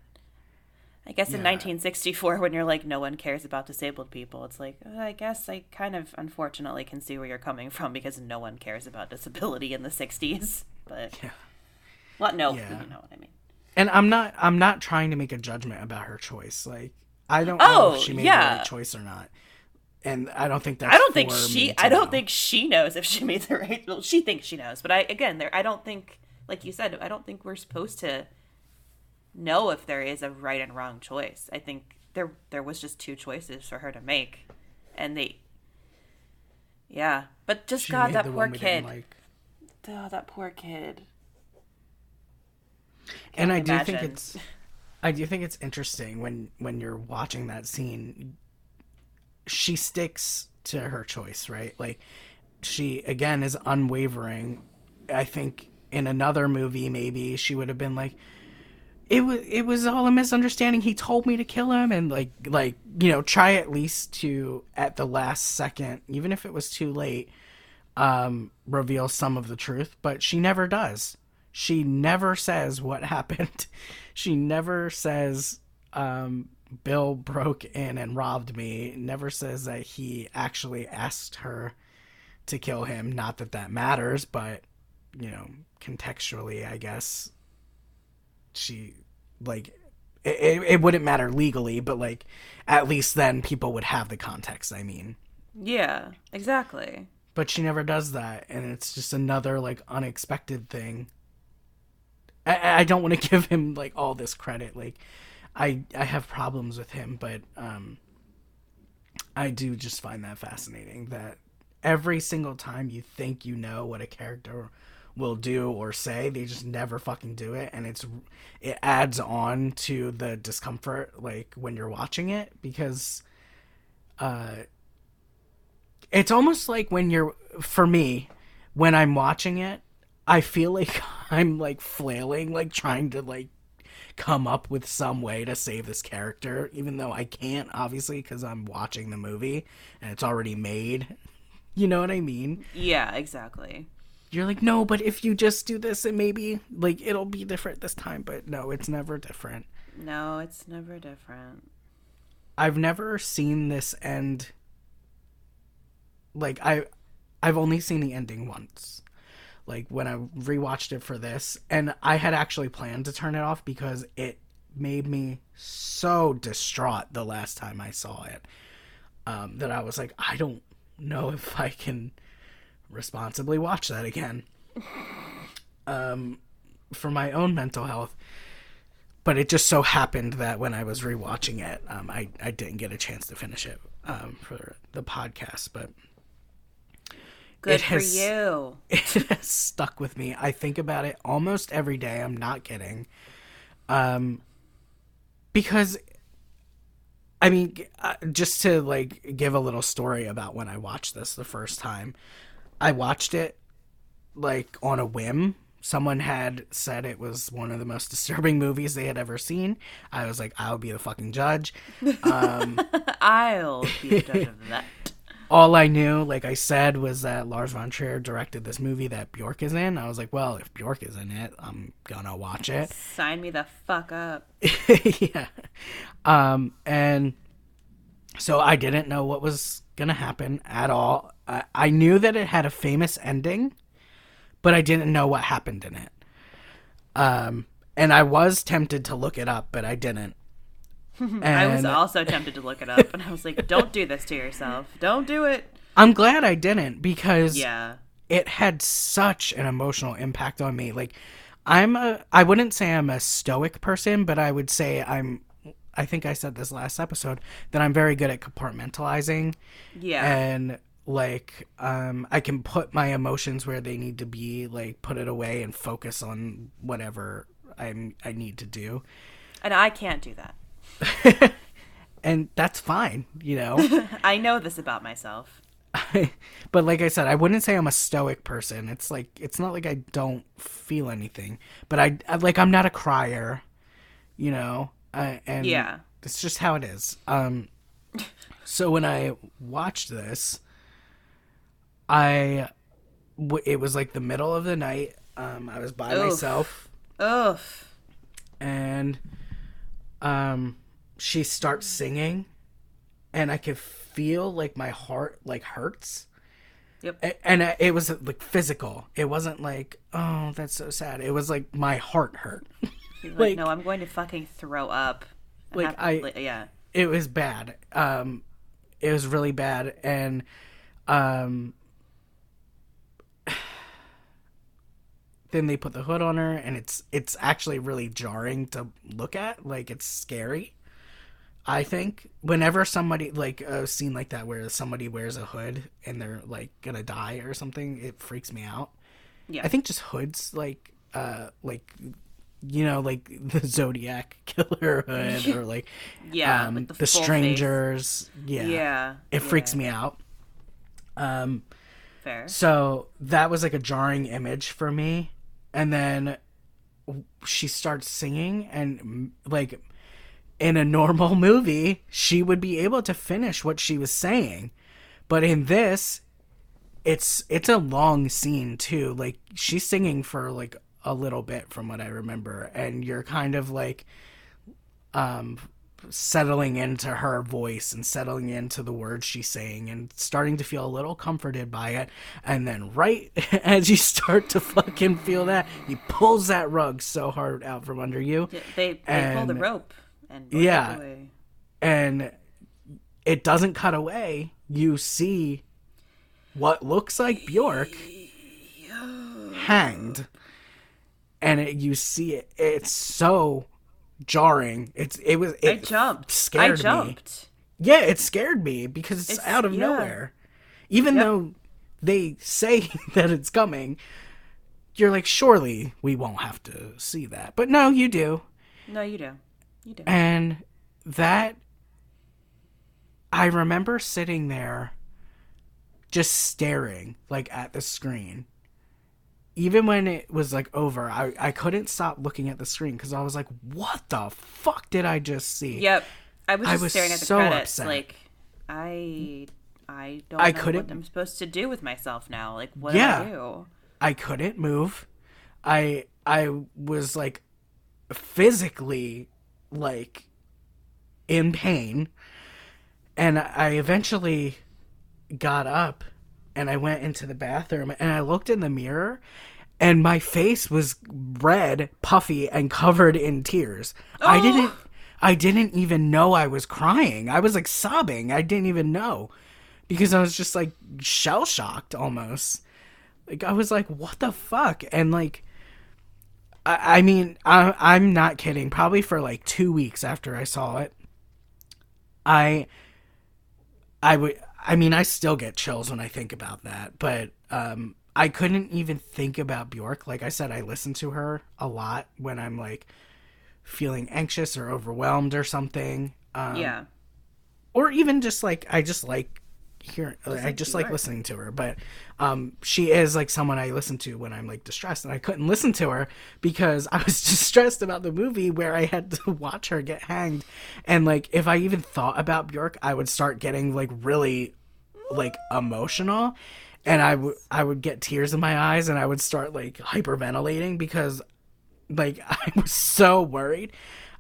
I guess in Yeah. 1964, when you're like, no one cares about disabled people, it's like, uh, I guess I kind of unfortunately can see where you're coming from because no one cares about disability in the 60s. But Yeah. well, no, Yeah. you know what I mean. And I'm not I'm not trying to make a judgment about her choice. Like I don't know Oh, if she made the yeah. right choice or not. And I don't think that's I don't think she. I don't know. think she knows if she made the right. Well, she thinks she knows, but I again, there. I don't think, like you said, I don't think we're supposed to know if there is a right and wrong choice. I think there there was just two choices for her to make, and they. Yeah, but just she God, that poor one we didn't kid. Like. Oh, that poor kid. And I Can't do think it's I do think it's interesting when when you're watching that scene she sticks to her choice, right? Like she again is unwavering. I think in another movie maybe she would have been like it was it was all a misunderstanding. He told me to kill him and like like you know try at least to at the last second even if it was too late um reveal some of the truth, but she never does. She never says what happened. She never says um Bill broke in and robbed me. Never says that he actually asked her to kill him. Not that that matters, but you know, contextually, I guess she like it, it, wouldn't matter legally, but like at least then people would have the context. I mean, Yeah, exactly. but she never does that, and it's just another like unexpected thing. I, I don't want to give him like all this credit. Like, I I have problems with him, but um, I do just find that fascinating that every single time you think you know what a character will do or say, they just never fucking do it, and it's it adds on to the discomfort like when you're watching it because uh it's almost like when you're for me when i'm watching it i feel like i'm like flailing like trying to like come up with some way to save this character even though i can't obviously because i'm watching the movie and it's already made you know what i mean Yeah, exactly. you're like no but if you just do this and maybe like it'll be different this time but no it's never different No, it's never different. I've never seen this end like I I've only seen the ending once. Like when I rewatched it for this and I had actually planned to turn it off because it made me so distraught the last time I saw it. Um, that I was like I don't know if I can responsibly watch that again. Um for my own mental health but it just so happened that when I was rewatching it, um, I I didn't get a chance to finish it um, for the podcast, but Good It for has- you. it has stuck with me. I think about it almost every day. I'm not kidding, um, because I mean, uh, just to like give a little story about when I watched this the first time, I watched it like on a whim. Someone had said it was one of the most disturbing movies they had ever seen. I was like, I'll be the fucking judge. Um, I'll be the judge of that. All I knew, like I said, was that Lars von Trier directed this movie that Bjork is in. I was like, well, if Bjork is in it, I'm gonna watch it. Sign me the fuck up. yeah. Um, and so I didn't know what was gonna happen at all. I, I knew that it had a famous ending, but I didn't know what happened in it. Um, and I was tempted to look it up, but I didn't. And I was also tempted to look it up, and I was like, "Don't do this to yourself. Don't do it." I'm glad I didn't because Yeah, it had such an emotional impact on me. Like I'm a I wouldn't say I'm a stoic person, but I would say I'm I think I said this last episode that I'm very good at compartmentalizing yeah. and like um I can put my emotions where they need to be, like put it away and focus on whatever I'm I need to do. And I can't do that. And that's fine, you know. I know this about myself. but like I said, I wouldn't say I'm a stoic person. It's like it's not like I don't feel anything, but I, I like I'm not a crier, you know. Uh, and Yeah. it's just how it is. Um, so when I watched this, I w- it was like the middle of the night. Um, I was by Oof. myself, Ugh. and um, she starts singing, and I could feel like my heart like hurts. Yep. And uh, it was like physical. It wasn't like, oh, that's so sad. It was like my heart hurt. Like, like- no, I'm going to fucking throw up. Like, have- I- like, yeah. it was bad. Um, it was really bad, and um, then they put the hood on her, and it's it's actually really jarring to look at. Like it's scary. I think whenever somebody like a scene like that where somebody wears a hood and they're like gonna die or something, it freaks me out. Yeah. I think just hoods like uh like you know like the Zodiac killer hood or like Yeah, um, like the, the full face. strangers yeah Yeah. it freaks me out um Fair. so that was like a jarring image for me and then she starts singing and like in a normal movie she would be able to finish what she was saying. But in this it's it's a long scene too. Like she's singing for like a little bit from what i remember and you're kind of like um settling into her voice and settling into the words she's saying and starting to feel a little comforted by it. And then right as you start to fucking feel that he pulls that rug so hard out from under you. They they pull the rope and Yeah. away. and it doesn't cut away. You see what looks like Bjork hanged, and it, you see it. It's so jarring. It's it was. It I jumped. Scared I jumped. me. Yeah, it scared me because it's, It's- out of yeah. nowhere. Even Yep. though they say that it's coming, you're like, surely we won't have to see that. But no, you do. No, you do. You do. And that I remember sitting there just staring like at the screen. Even when it was like over, I, I couldn't stop looking at the screen because I was like, what the fuck did I just see? Yep. I was I just was staring at the so credits upset. like I I don't I know couldn't- what I'm supposed to do with myself now. Like what Yeah. do I do? I couldn't move. I I was like physically like in pain. And I eventually got up and I went into the bathroom and I looked in the mirror and my face was red, puffy and covered in tears. I oh. didn't I didn't even know I was crying. I was like sobbing. I didn't even know because I was just like shell shocked almost. Like I was like, what the fuck? And like, I, I mean, I, I'm not kidding. Probably for like two weeks after I saw it, I, I would. I mean, I still get chills when I think about that. But um, I couldn't even think about Bjork. Like I said, I listen to her a lot when I'm like feeling anxious or overwhelmed or something. Um, yeah. or even just like I just like hearing I just like her. listening to her but um she is like someone I listen to when I'm like distressed and I couldn't listen to her because I was distressed about the movie where I had to watch her get hanged and like if I even thought about Bjork I would start getting like really like emotional and I would I would get tears in my eyes and I would start like hyperventilating because like I was so worried.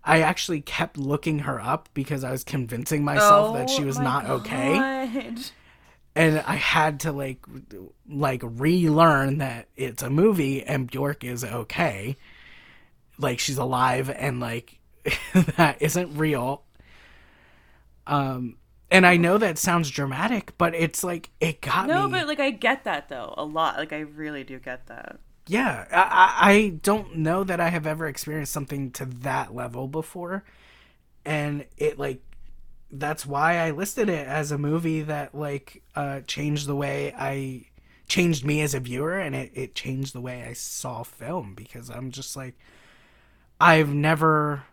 I actually kept looking her up because I was convincing myself that she Oh was not okay, and I had to like like relearn that it's a movie and Bjork is okay, like she's alive and like that isn't real. Um, and I know that sounds dramatic, but it's like it got No, me. No, but like I get that though a lot. Like I really do get that. Yeah, I, I don't know that I have ever experienced something to that level before, and it like that's why I listed it as a movie that like uh changed the way I changed me as a viewer and it, it changed the way I saw film because I'm just like I've never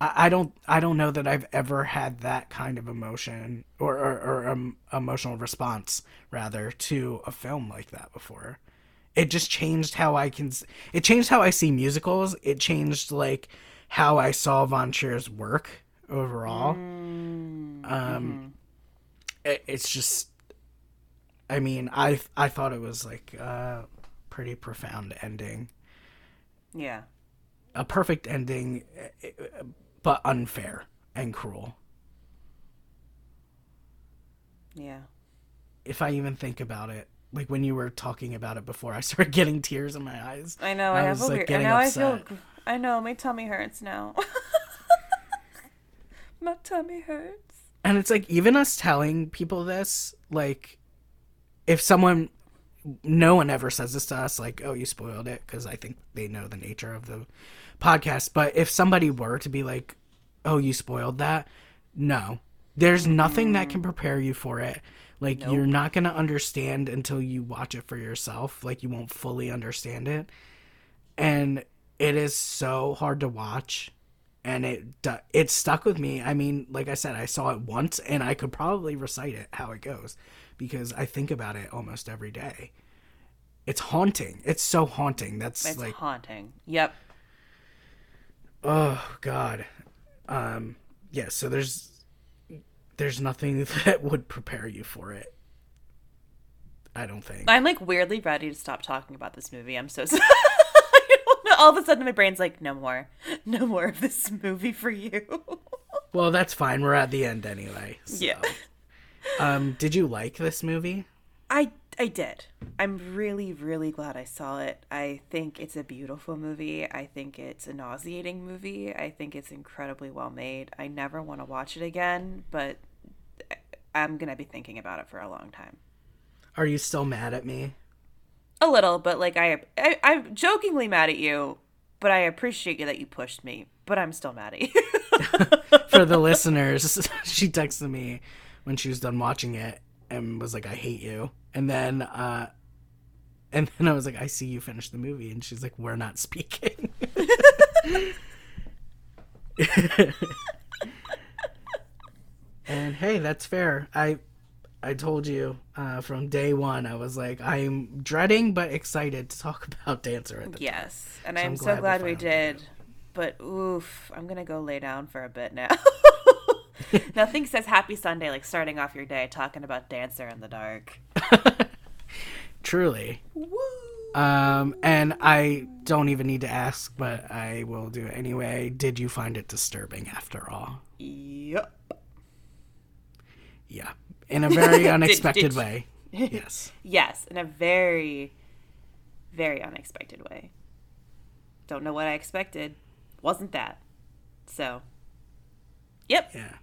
I, I don't I don't know that I've ever had that kind of emotion or or, or um, emotional response rather to a film like that before. It just changed how I can it changed how I see musicals. It changed like how I saw Von Trier's work overall. Mm, Um, it, it's just, I mean, I I thought it was like a pretty profound ending, yeah. a perfect ending, eh, but unfair and cruel. Yeah. If I even think about it, like when you were talking about it before, I started getting tears in my eyes. I know. I I, was, like, getting now I feel. I know. My tummy hurts now. my tummy hurts. And it's like even us telling people this, like if someone no one ever says this to us like oh you spoiled it because i think they know the nature of the podcast but if somebody were to be like oh you spoiled that no there's nothing that can mm. prepare you for it like you're not going to understand until you watch it for yourself like you won't fully understand it and it is so hard to watch and it it stuck with me. I mean, like I said, I saw it once and I could probably recite it how it goes because I think about it almost every day. It's haunting. It's so haunting. That's It's like haunting. Yep. oh god. Um yeah, so there's there's nothing that would prepare you for it. I don't think. I'm like weirdly ready to stop talking about this movie. I'm so sorry. All of a sudden, my brain's like, no more, no more of this movie for you. Well, that's fine. We're at the end anyway. so. Yeah. Um did you like this movie? I I did. I'm really really glad I saw it. I think it's a beautiful movie. I think it's a nauseating movie. I think it's incredibly well made. I never want to watch it again, but I'm going to be thinking about it for a long time. Are you still mad at me? A little, but like I, I I'm jokingly mad at you, but I appreciate you that you pushed me, but I'm still mad at you. for the listeners, she texted me when she was done watching it and was like, "I hate you," and then, uh, and then I was like, "I see you finish the movie," and she's like, "We're not speaking." And hey, that's fair. I, I told you uh, from day one, I was like, I'm dreading but excited to talk about Dancer at the yes, and So I'm, I'm so glad we glad we did. But oof, I'm gonna go lay down for a bit now. Nothing says happy Sunday like starting off your day talking about Dancer in the Dark. Truly. Woo! Um, and I don't even need to ask, but I will do it anyway. Did you find it disturbing after all? Yep. Yeah. In a very unexpected did you- way. Yes. Yes, in a very, very unexpected way. Don't know what I expected. Wasn't that. So, yep. Yeah.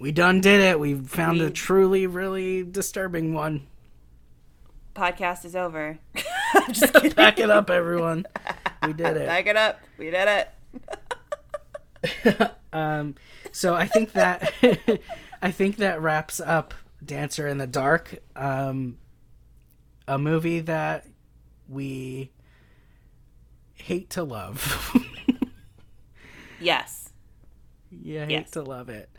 We done did it. We found a truly, really disturbing one. Podcast is over. I'm just kidding. Back it up, everyone. We did it. Back it up. We did it. Um, so I think that I think that wraps up Dancer in the Dark, um, a movie that we hate to love. Yes. yeah, hate Yes. to love it.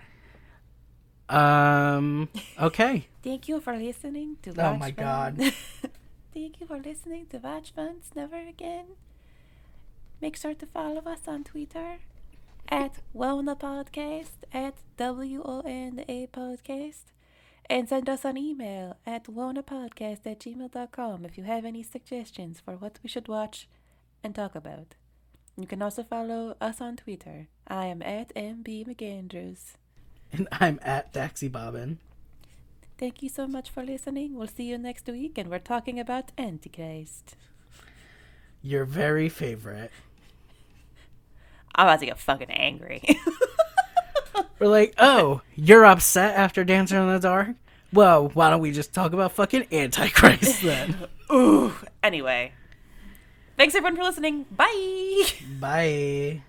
Um. Okay. Thank you for listening to Oh Watch my Fun. God. Thank you for listening to Watch Never Again. Make sure to follow us on Twitter at Wona Podcast, at W O N A Podcast, and send us an email at wonapodcast at gmail.com if you have any suggestions for what we should watch and talk about. You can also follow us on Twitter. I am at MB McAndrews. And I'm at Daxy Bobbin. Thank you so much for listening. We'll see you next week, and we're talking about Antichrist. Your very favorite. I'm about to get fucking angry. We're like, oh, you're upset after Dancer in the Dark? Well, why don't we just talk about fucking Antichrist then? Ooh. Anyway, thanks everyone for listening. Bye. Bye.